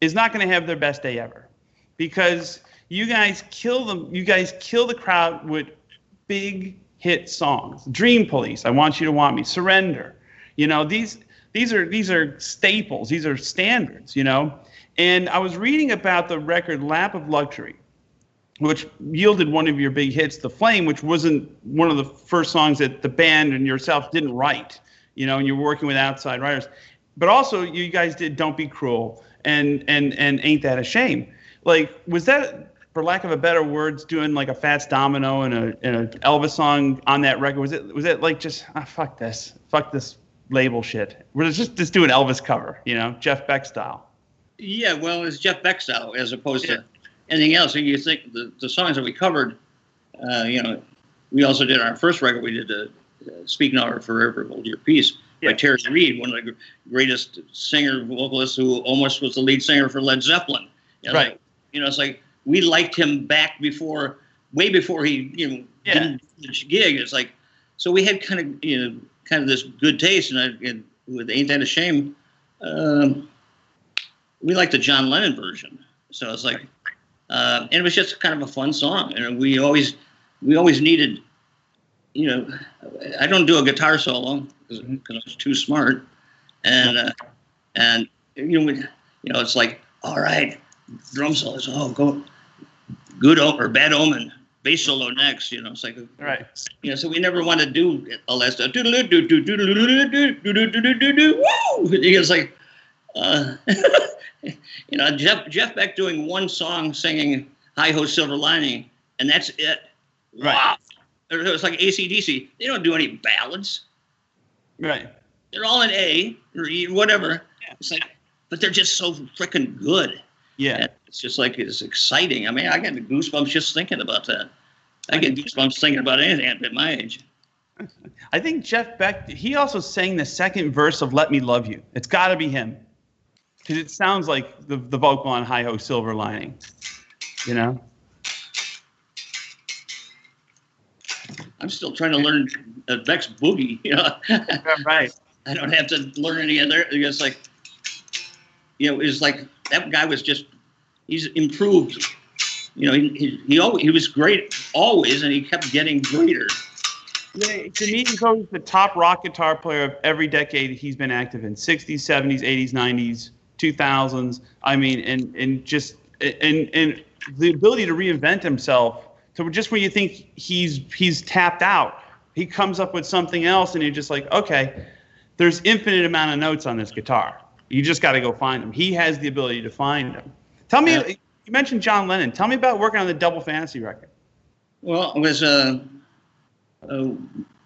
is not going to have their best day ever because you guys kill them. You guys kill the crowd with big hit songs. Dream Police, I Want You to Want Me, Surrender. You know these these are these are staples. These are standards. You know, and I was reading about the record Lap of Luxury which yielded one of your big hits, The Flame, which wasn't one of the first songs that the band and yourself didn't write, you know, and you're working with outside writers. But also you guys did Don't Be Cruel and and and Ain't That a Shame. Like, was that for lack of a better words, doing like a Fats Domino and a, and a Elvis song on that record? Was it was it like just ah, fuck this, fuck this label shit? We're just just doing Elvis cover, you know, Jeff Beck style. Yeah, well, it's Jeff Beck style as opposed to anything else. And you think the, the songs that we covered, uh, you know, we also did our first record. We did uh, uh, "Speak Now or Forever Hold Your Peace" by Terry Reid, one of the greatest singer vocalists who almost was the lead singer for Led Zeppelin. You know, Right. like, you know, it's like we liked him back before, way before he, you know, Yeah. didn't the gig. It's like, so we had kind of, you know, kind of this good taste, and, I, and with "Ain't That a Shame." Um, we liked the John Lennon version. So it's like, uh, and it was just kind of a fun song. And we always, we always needed, you know, I don't do a guitar solo because I was too smart. And, uh, and, you know, we, you know, it's like, all right, drum solos, oh, go, good o- or bad omen, bass solo next, you know, it's like, Right. you know, so we never want to do all that stuff. It's like, uh, *laughs* you know, Jeff Jeff Beck doing one song singing "Hi Ho Silver Lining," and that's it. Right. Wow. It was like ACDC. They don't do any ballads. Right. They're all in A or E, whatever. It's like, but they're just so freaking good. Yeah. And it's just like it's exciting. I mean, I get goosebumps just thinking about that. I get goosebumps thinking about anything at my age. *laughs* I think Jeff Beck, he also sang the second verse of Let Me Love You. It's got to be him. Because it sounds like the, the vocal on Hi Ho Silver Lining. You know? I'm still trying to learn uh, Beck's boogie. *laughs* You know, right. I don't have to learn any other. It's like, you know, it's like that guy was just he's improved. You know, he he, he always he was great always, and he kept getting greater. Yeah, to me, he's always the top rock guitar player of every decade he's been active in 60s, 70s, 80s, 90s, 2000s. I mean, and, and just, and, and the ability to reinvent himself So just when you think he's he's tapped out, he comes up with something else, and you're just like, okay, there's infinite amount of notes on this guitar. You just got to go find them. He has the ability to find them. Tell me, Yeah. you mentioned John Lennon. Tell me about working on the Double Fantasy record. Well, it was uh, uh,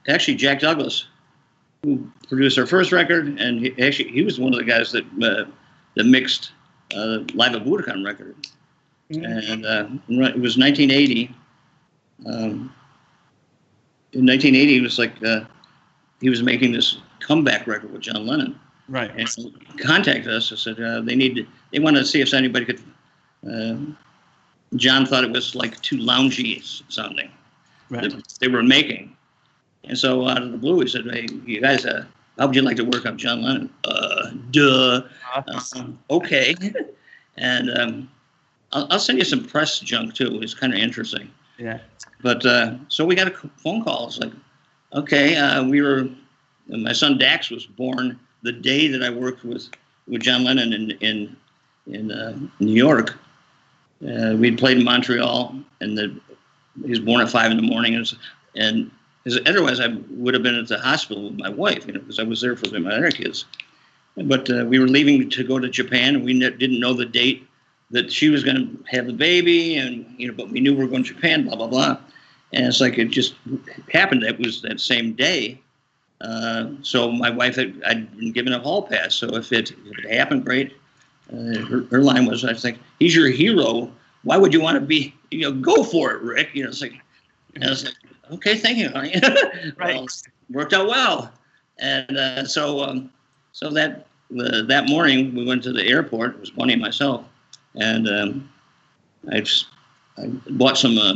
actually Jack Douglas who produced our first record, and he, actually he was one of the guys that uh, that mixed uh, Live at Budokan record. And uh, it was 1980. Um, in 1980, it was like uh, he was making this comeback record with John Lennon, Right. and he contacted us and said uh, they need they wanted to see if anybody could. Uh, John thought it was like too loungy sounding Right. that they were making. And so out of the blue, he said, "Hey, you guys, uh, how would you like to work on John Lennon?" Uh, duh. Um, okay. *laughs* and um, I'll, I'll send you some press junk too. It's kind of interesting. Yeah. But uh, so we got a phone call. It's like, okay, uh, we were. My son Dax was born the day that I worked with with John Lennon in in in uh, New York. Uh, we'd played in Montreal, and the, he was born at five in the morning. And, and as, otherwise, I would have been at the hospital with my wife, you know, because I was there for my other kids. But uh, we were leaving to go to Japan, and we didn't know the date that she was going to have the baby, and you know, but we knew we were going to Japan, blah blah blah. And it's like it just happened. It was that same day. Uh, so my wife had I'd been given a hall pass. So if it, if it happened, great. Uh, her, her line was, I think, he's your hero. Why would you want to be, you know, go for it, Rick? You know, it's like, and I was like, okay, thank you, honey. *laughs* Right. well, worked out well. And uh, so, um, so that the, that morning we went to the airport. It was Bonnie and myself, and um, I, just, I bought some uh,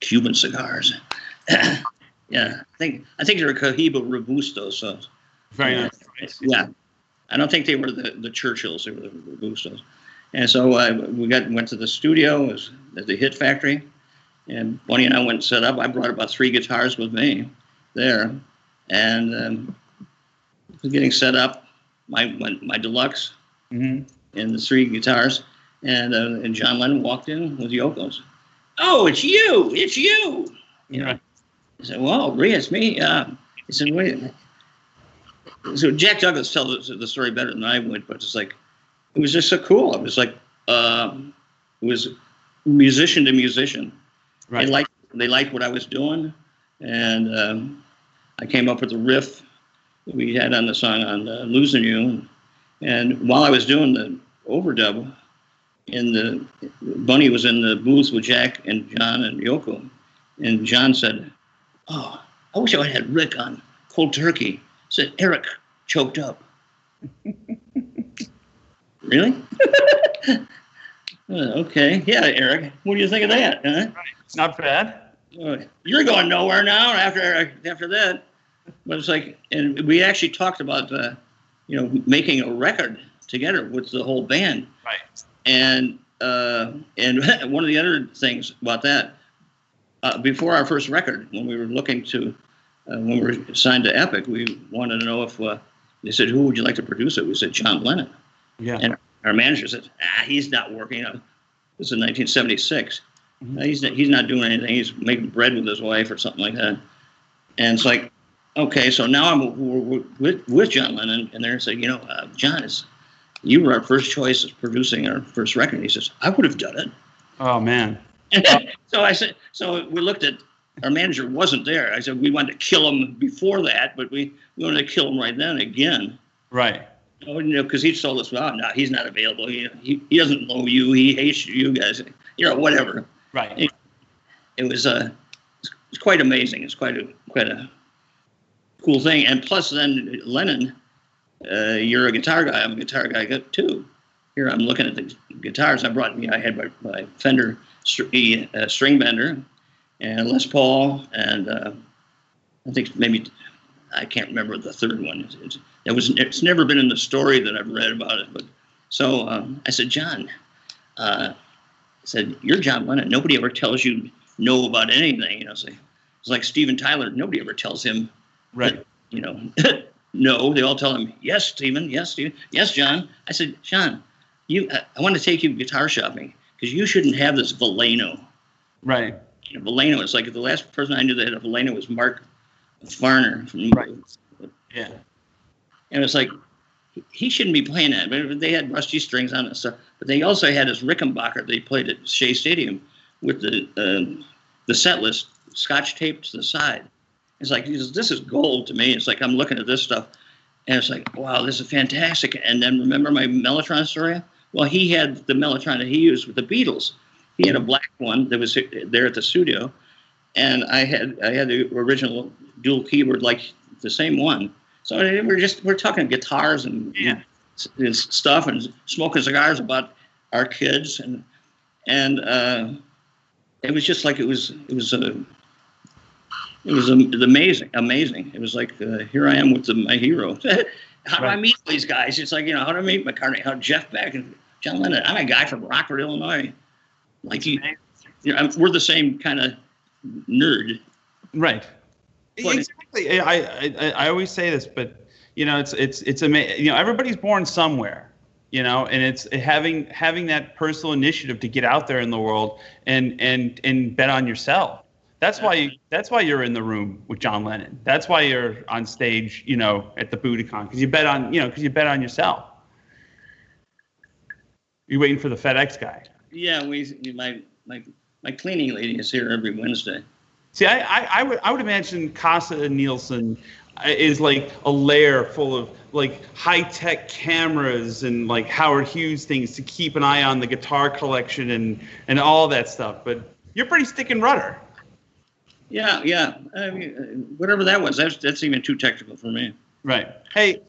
Cuban cigars. *coughs* yeah, I think I think they're Cohiba Robusto. So Very Yeah. nice. yeah, I don't think they were the, the Churchills. They were the Robustos. And so uh, we got went to the studio was at the Hit Factory, and Bonnie and I went and set up. I brought about three guitars with me there, and um, was getting set up. My my, my deluxe hmm and the three guitars, and uh, and John Lennon walked in with the Yoko's. Oh, it's you! It's you! You know. I said, "Well, Rhea, it's me." Uh, he said, "Wait." a minute." So Jack Douglas tells the story better than I would, but it's like it was just so cool. It was like um, it was musician to musician. Right. They liked they liked what I was doing, and um, I came up with a riff that we had on the song on uh, "Losing You," and while I was doing the overdub, in the Bunny was in the booth with Jack and John and Yoko, and John said, "Oh, I wish I had Rick on cold turkey." Said Eric choked up. *laughs* really? *laughs* Uh, okay, yeah, Eric. What do you think of that? Huh? Not bad. Uh, you're going nowhere now after after that. But it's like, and we actually talked about, uh, you know, making a record together with the whole band. Right. And uh, and *laughs* one of the other things about that, uh, before our first record, when we were looking to, uh, when we were signed to Epic, we wanted to know if uh, they said, "Who would you like to produce it?" We said, "John Lennon." Yeah. And our manager said, "Ah, he's not working." Uh, This is 1976. Mhm. Uh, he's not, he's not doing anything. He's making bread with his wife or something like that. And it's like, okay, so now I'm w- w- with with John Lennon, and they're saying, you know, uh, John is, you were our first choice as producing our first record. he says, I would have done it. Oh man. *laughs* so I said, so we looked at. Our manager wasn't there. I said we wanted to kill him before that, but we, we wanted to kill him right then again. Right. Oh, you know, because he told us, well, no, he's not available. He, he, he doesn't know you. He hates you guys. You know, whatever. Right. It was uh, it's quite amazing. It's quite a quite a cool thing. And plus, then Lennon, uh, you're a guitar guy. I'm a guitar guy too. Here I'm looking at the guitars I brought. me. I had my, my Fender str- uh, string bender and Les Paul, and uh, I think maybe I can't remember the third one. It's, it's, it was it's never been in the story that I've read about it. But so um, I said, John, uh, I said you're John Lennon. Nobody ever tells you know about anything. You know, say it's like Steven Tyler. Nobody ever tells him Right. you know, *laughs* no, they all tell him, yes, Stephen, yes, Stephen, yes, John. I said, John, you, I, I want to take you guitar shopping because you shouldn't have this Valeno. Right. you know, Vallejo. It's like the last person I knew that had a Vallejo was Mark Farner from Right. Yeah. and it's like he shouldn't be playing that. But they had rusty strings on it stuff. But they also had his Rickenbacker they played at Shea Stadium with the um the set list scotch taped to the side. It's like this is- gold to me. It's like I'm looking at this stuff, and it's like wow, this is fantastic. And then remember my Mellotron story? Well, he had the Mellotron that he used with the Beatles. He had a black one that was there at the studio, and I had I had the original dual keyboard like the same one. So we're just we're talking guitars and, Yeah. and stuff and smoking cigars about our kids and and uh, it was just like it was it was a it was amazing amazing. It was like uh, here I am with the, my hero. *laughs* how do I meet these guys? It's like you know how do I meet McCartney? How Jeff Beck and John Lennon? I'm a guy from Rockford, Illinois. Like you, you know, we're the same kind of nerd. Right. But- exactly. I, I I always say this, but you know, it's it's it's ama- You know, everybody's born somewhere. You know, and it's having having that personal initiative to get out there in the world and and and bet on yourself. That's why you, that's why you're in the room with John Lennon. That's why you're on stage, you know, at the Budokan because you bet on you know because you bet on yourself. You're waiting for the FedEx guy. Yeah, we my my my cleaning lady is here every Wednesday. See, I, I, I would I would imagine Casa Nielsen uh, is like a lair full of like high tech cameras and like Howard Hughes things to keep an eye on the guitar collection and and all that stuff. But you're pretty stick and rudder. Yeah, yeah. I mean, uh, whatever that was, that's that's even too technical for me. Right. Hey,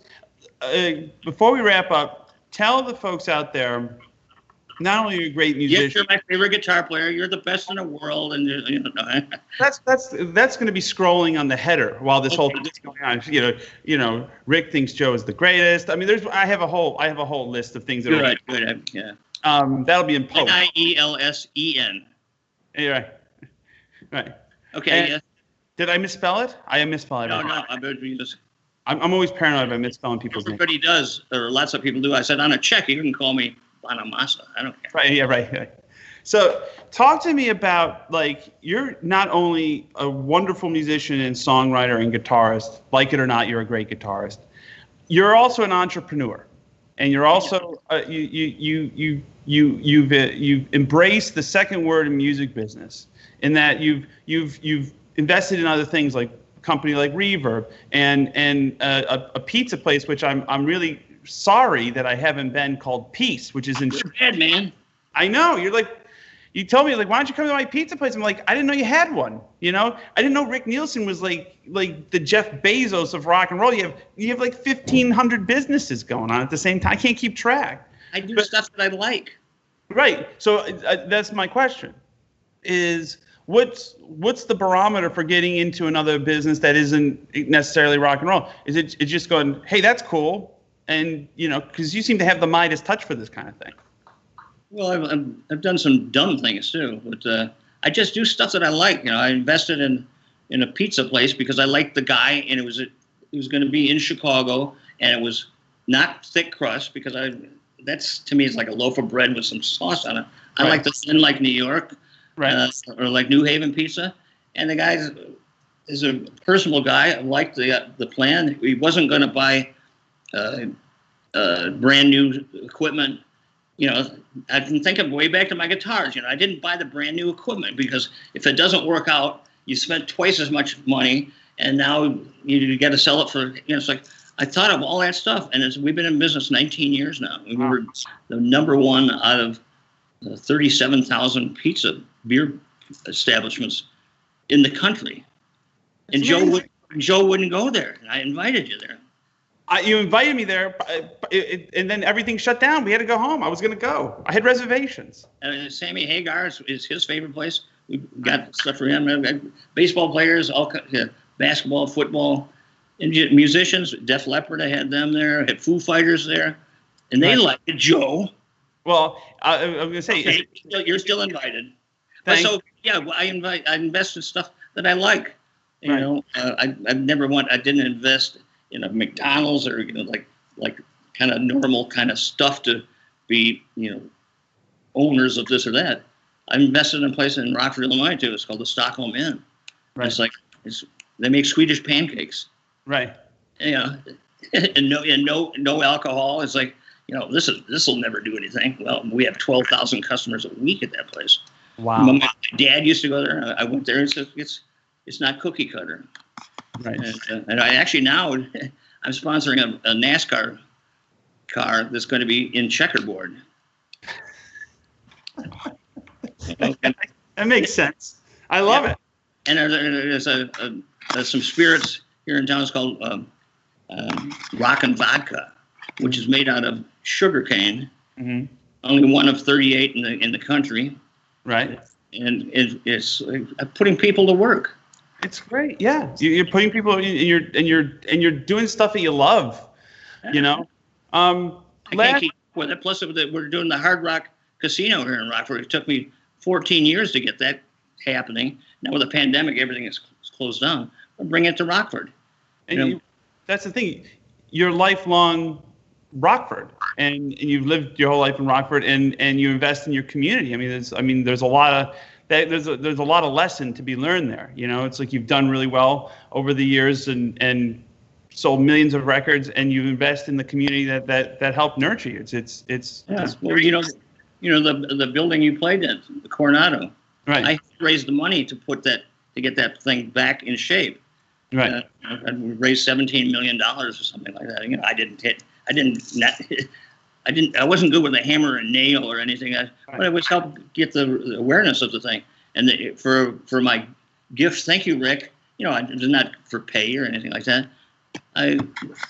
uh, before we wrap up, tell the folks out there. Not only are you a great musician. Yes, you're my favorite guitar player. You're the best in the world, and you're, know, *laughs* that's that's that's going to be scrolling on the header while this whole Okay. thing is going on. You know, you know, Rick thinks Joe is the greatest. I mean, there's I have a whole I have a whole list of things that good, are good. Yeah. um that'll be in post. I E L S E N. Yeah, right. Right. Okay. And- yes. Did I misspell it? I am misspelling No, it. no. I'm, just, I'm, I'm always paranoid about misspelling people's names. everybody does, or lots of people do. I said on a check, you can call me Bonamassa. I don't care. Right. Yeah. Right. right. So, talk to me about like you're not only a wonderful musician and songwriter and guitarist, like it or not, you're a great guitarist. You're also an entrepreneur, and you're also uh, you you you you you you've uh, you've embraced the second word in music business, in that you've you've you've invested in other things like a company like Reverb and and uh, a, a pizza place, which I'm I'm really sorry that I haven't been called Piece, which is in bad, man. I know. You're like, you told me like, why don't you come to my pizza place? I'm like, I didn't know you had one. You know, I didn't know Rick Nielsen was like like the Jeff Bezos of rock and roll. You have you have like 1,500 businesses going on at the same time. I can't keep track. I do But- stuff that I like. Right. So uh, that's my question. Is what's what's the barometer for getting into another business that isn't necessarily rock and roll? Is it it's just going, hey, that's cool, and you know, because you seem to have the Midas touch for this kind of thing. Well, I've, I've, I've done some dumb things too, but uh, I just do stuff that I like. You know, I invested in in a pizza place because I liked the guy, and it was it was going to be in Chicago, and it was not thick crust because I that's to me is like a loaf of bread with some sauce on it. I Right. like the thin like New York, Right. uh, or like New Haven pizza, and the guy is a personable guy. I liked the uh, the plan. He wasn't going to buy uh, uh, brand new equipment. You know, I can think of way back to my guitars. You know, I didn't buy the brand new equipment because if it doesn't work out, you spent twice as much money, and now you got to sell it for. You know, it's like I thought of all that stuff, and it's, we've been in business 19 years now. We Wow. were the number one out of 37,000 pizza beer establishments in the country, and Joe amazing. would, Joe wouldn't go there, and I invited you there. I, you invited me there, uh, and then everything shut down. We had to go home. I was going to go. I had reservations. Uh, Sammy Hagar is, is his favorite place. We got stuff for him. Baseball players, all yeah, basketball, football, and musicians. Def Leppard, I had them there. I had Foo Fighters there, and they Nice. liked. Joe. Well, I, was going to say, Okay, it- you're still- you're still invited. But so yeah, well, I invite. I invest in stuff that I like. You Right. know, uh, I I never want. I didn't invest in a McDonald's or you know like like kind of normal kind of stuff to be you know owners of this or that. I invested in a place in Rockford, Illinois too. It's called the Stockholm Inn. Right. It's like it's they make Swedish pancakes. Right. You *laughs* know, and no and no no alcohol. It's like you know this is this will never do anything. Well, we have twelve thousand customers a week at that place. Wow. My, my dad used to go there. I went there and said it's it's not cookie cutter. Right. And, uh, and I actually now *laughs* I'm sponsoring a, a NASCAR car that's going to be in checkerboard. *laughs* that makes sense. I love Yeah. it. And there- there's a, a, there's some spirits here in town. It's called um, um, Rockin' Vodka, which is made out of sugar cane. hmm Only one of 38 in the in the country, Right. and it, it's uh, putting people to work. It's great. Yeah. You- You're putting people in, and you're and you're and you're doing stuff that you love. You know. Um. I last- can't keep with it. Plus, we're doing the Hard Rock Casino here in Rockford. It took me 14 years to get that happening. Now with the pandemic, everything is closed down. I'll bring it to Rockford. And Yeah. you, that's the thing. You're lifelong Rockford, and, and you've lived your whole life in Rockford, and and you invest in your community. I mean, there's I mean, there's a lot of that. There's a, there's a lot of lesson to be learned there. You know, it's like you've done really well over the years, and and sold millions of records, and you invest in the community that that that helped nurture you. It's it's it's, it's Well, you know, you know the the building you played in, the Coronado. right, I raised the money to put that to get that thing back in shape. right. Uh, and we raised 17 million dollars or something like that. You know, I didn't hit. I didn't. Not, *laughs* I didn't. I wasn't good with a hammer and nail or anything. I, but it was help get the, awareness of the thing. And the, for for my gift, thank you, Rick. You know, I, it's not for pay or anything like that. I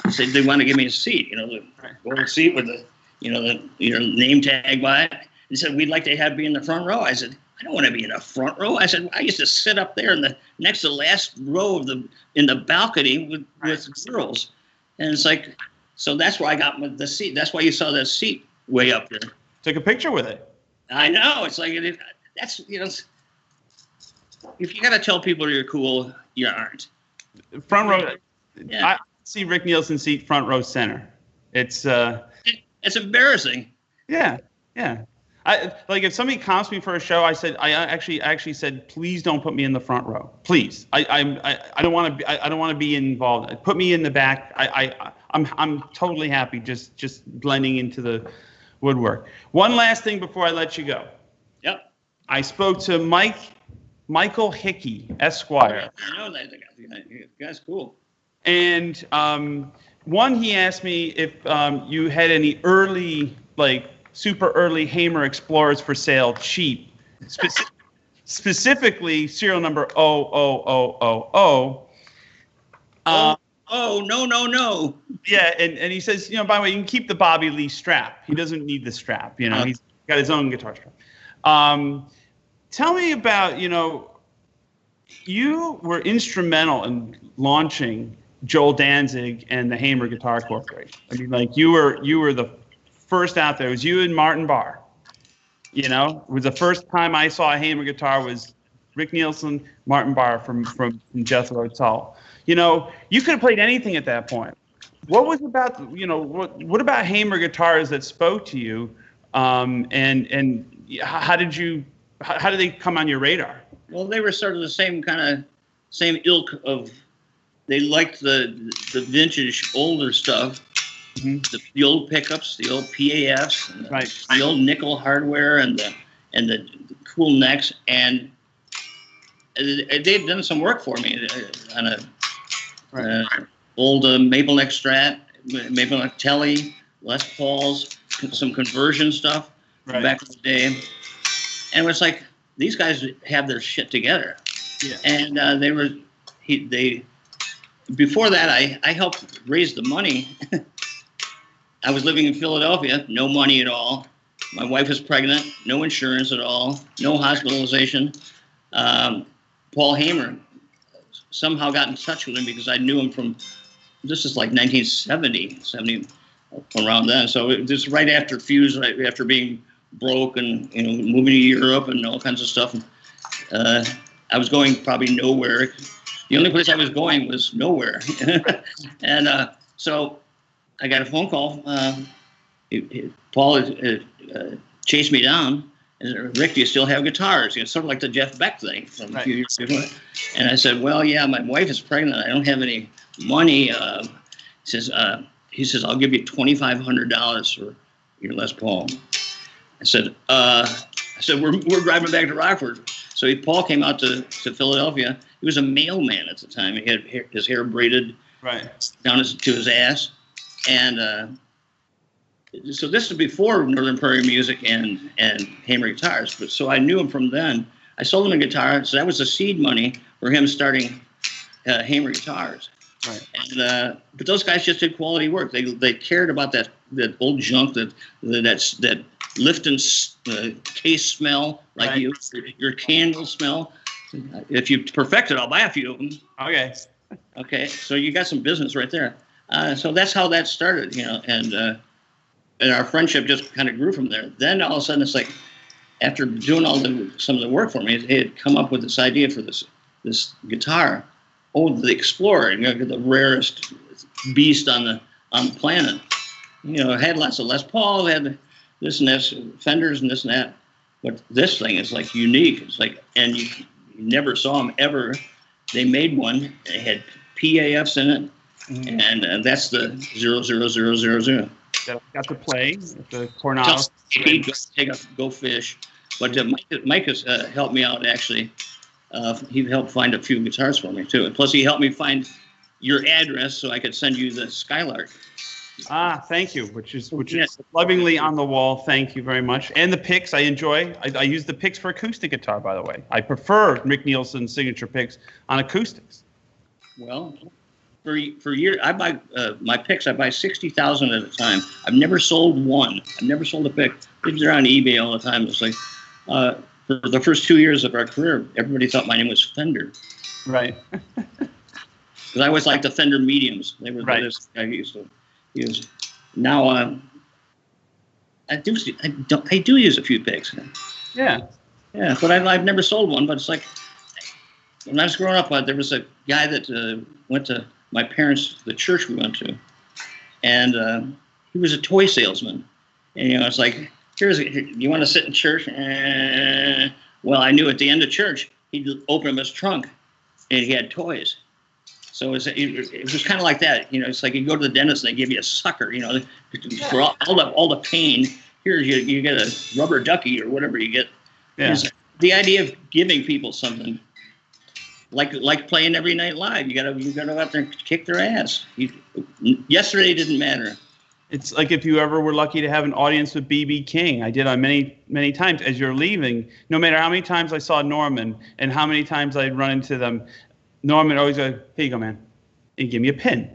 said they want to give me a seat. You know, the gold seat with the you know the your name tag by it. He said we'd like to have be in the front row. I said I don't want to be in the front row. I said I used to sit up there in the next to the last row of the in the balcony with, with girls, and it's like so that's why I got the seat. That's why you saw that seat way up there. Take a picture with it. I know it's like it, that's you know if you gotta tell people you're cool, you aren't. Front row. Yeah. I see Rick Nielsen seat front row center. It's uh. It's embarrassing. Yeah, yeah. I like if somebody comps me for a show. I said I actually I actually said please don't put me in the front row. Please. I I'm- I, I don't want to be I, I don't want to be involved. Put me in the back. I I I'm I'm totally happy just just blending into the woodwork. One last thing before I let you go. Yep. I spoke to Mike Michael Hickey Esquire. I know that guy's cool. And um, one, he asked me if um, you had any early, like super early Hamer Explorers for sale, cheap, Speci- *laughs* specifically serial number 00000. Uh, Oh no no no! yeah, and, and he says, you know, by the way, you can keep the Bobby Lee strap. He doesn't need the strap. You know, he's got his own guitar strap. Um, tell me about, you know, you were instrumental in launching Jol Dantzig and the Hamer Guitar Corporation. I mean, like you were you were the first out there. It was you and Martin Barre. You know, it was the first time I saw a Hamer guitar was Rick Nielsen, Martin Barre from from, from Jethro Tull. You know, you could have played anything at that point. What was about you know what what about Hamer guitars that spoke to you, um, and and how did you how, how did they come on your radar? Well, they were sort of the same kind of same ilk of. They liked the the vintage older stuff, Mhm. the, the old pickups, the old PAFs, and the, Right. the old nickel hardware, and the and the, the cool necks, and they'd done some work for me uh, on a uh, old uh, Maple Neck Strat, Maple Neck Telly, Les Pauls, some conversion stuff Right. back in the day. And it was like these guys have their shit together. Yeah. And uh, they were, he, they, before that, I, I helped raise the money. *laughs* I was living in Philadelphia, no money at all. My wife was pregnant, no insurance at all, no hospitalization. Um, Paul Hamer somehow got in touch with him because I knew him from, this is like 1970, 70, around then. So it was right after Fuse, right after being broke and you know moving to Europe and all kinds of stuff. Uh, I was going probably nowhere. The only place I was going was nowhere, *laughs* and uh, so I got a phone call. Uh, it- it- Paul uh, chased me down And Rick, do you still have guitars? You know, sort of like the Jeff Beck thing from Right. a few years ago. And I said, well, yeah, my wife is pregnant. I don't have any money. Uh, he says, uh, he says, I'll give you twenty five hundred dollars for your Les Paul. I said, uh, I said, we're, we're driving back to Rockford. So he, Paul came out to, to Philadelphia. He was a mailman at the time. He had hair, his hair braided Right. down his, to his ass. And uh, so this is before Northern Prairie Music and, and Hamer Guitars. But so I knew him from then. I sold him a guitar. So that was the seed money for him starting uh, Hamer Guitars. Right. And, uh, but those guys just did quality work. They, they cared about that, that old junk that that that's, that Lifton uh, case smell, like Right. you, your candle smell. If you perfect it, I'll buy a few of them. Okay. Okay, so you got some business right there. Uh, so that's how that started, you know, and uh, and our friendship just kind of grew from there. Then all of a sudden, it's like after doing all the some of the work for me, he had come up with this idea for this this guitar. Oh, the Explorer, you know, the rarest beast on the on the planet. You know, it had lots of Les Paul, had this and this, Fenders and this and that. But this thing is like unique. It's like, and you, you never saw them ever. They made one. It had PAFs in it, Mhm. and uh, that's the zero zero zero zero zero. Got, got to play at the Steve, go take a go fish. But uh, Mike, Mike has uh, helped me out actually. Uh, he helped find a few guitars for me too, and plus he helped me find your address so I could send you the Skylark. Ah, thank you, which is which Yes. is lovingly on the wall. Thank you very much. And the picks I enjoy. I, I use the picks for acoustic guitar, by the way. I prefer Rick Nielsen's signature picks on acoustics. Well, for for years I buy uh, my picks. I buy sixty thousand at a time. I've never sold one. I've never sold a pick. They're on eBay all the time. It's like uh, for the first two years of our career, everybody thought my name was Fender Right. *laughs* because I always liked the Fender mediums. They were Right. this I used to use. Now uh, I do I don't I do use a few picks. Yeah. Yeah, but I, I've never sold one. But it's like when I was growing up, uh, there was a guy that uh, went to my parents, the church we went to, and uh, he was a toy salesman. And you know, it's like, here's, a, here, you want to sit in church? Eh. Well, I knew at the end of church, he'd open up his trunk, and he had toys. So it was, it was, kind of like that. You know, it's like you go to the dentist and they give you a sucker. You know, for all, all the all the pain. Here you you get a rubber ducky or whatever you get. Yeah. The idea of giving people something like like playing every night live. You gotta you gotta go out there and kick their ass. You, yesterday didn't matter. It's like if you ever were lucky to have an audience with BB King. I did on many, many times as you're leaving. No matter how many times I saw Norman and how many times I'd run into them, Norman always go, "Here you go, man," and give me a pin.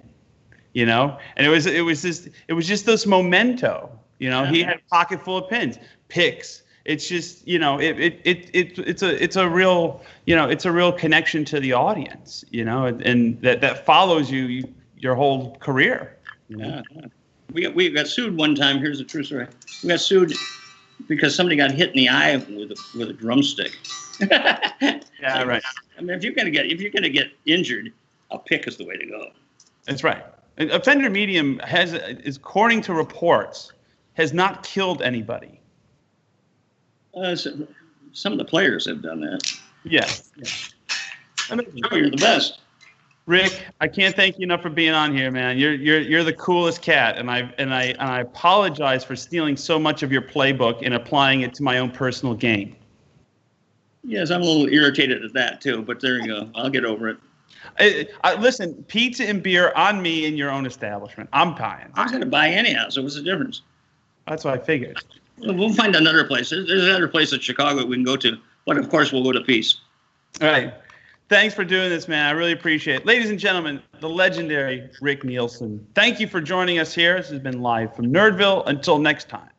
You know, and it was it was just it was just this memento. You know, he had a pocket full of pins, picks. It's just you know it, it, it, it it's a it's a real you know it's a real connection to the audience you know and, and that that follows you, you your whole career. You know? Yeah, yeah. We got, we got sued one time. Here's a true story. We got sued because somebody got hit in the eye with a, with a drumstick. *laughs* Yeah, right. *laughs* I mean, if you're gonna get if you're gonna get injured, a pick is the way to go. That's right. A a Fender Medium has, is according to reports, has not killed anybody. Uh, so, some of the players have done that. Yes. Oh, you're the best. Rick, I can't thank you enough for being on here, man. You're you're you're the coolest cat, and I and I and I apologize for stealing so much of your playbook and applying it to my own personal game. Yes, I'm a little irritated at that too, but there you go. I'll get over it. I, I, listen, pizza and beer on me in your own establishment. I'm buying. I was gonna buy anyhow, so what's the difference? That's what I figured. Well, find another place. There's another place in Chicago we can go to, but of course we'll go to Piece. All right. Thanks for doing this, man. I really appreciate it. Ladies and gentlemen, the legendary Rick Nielsen. Thank you for joining us here. This has been live from Nerdville. Until next time.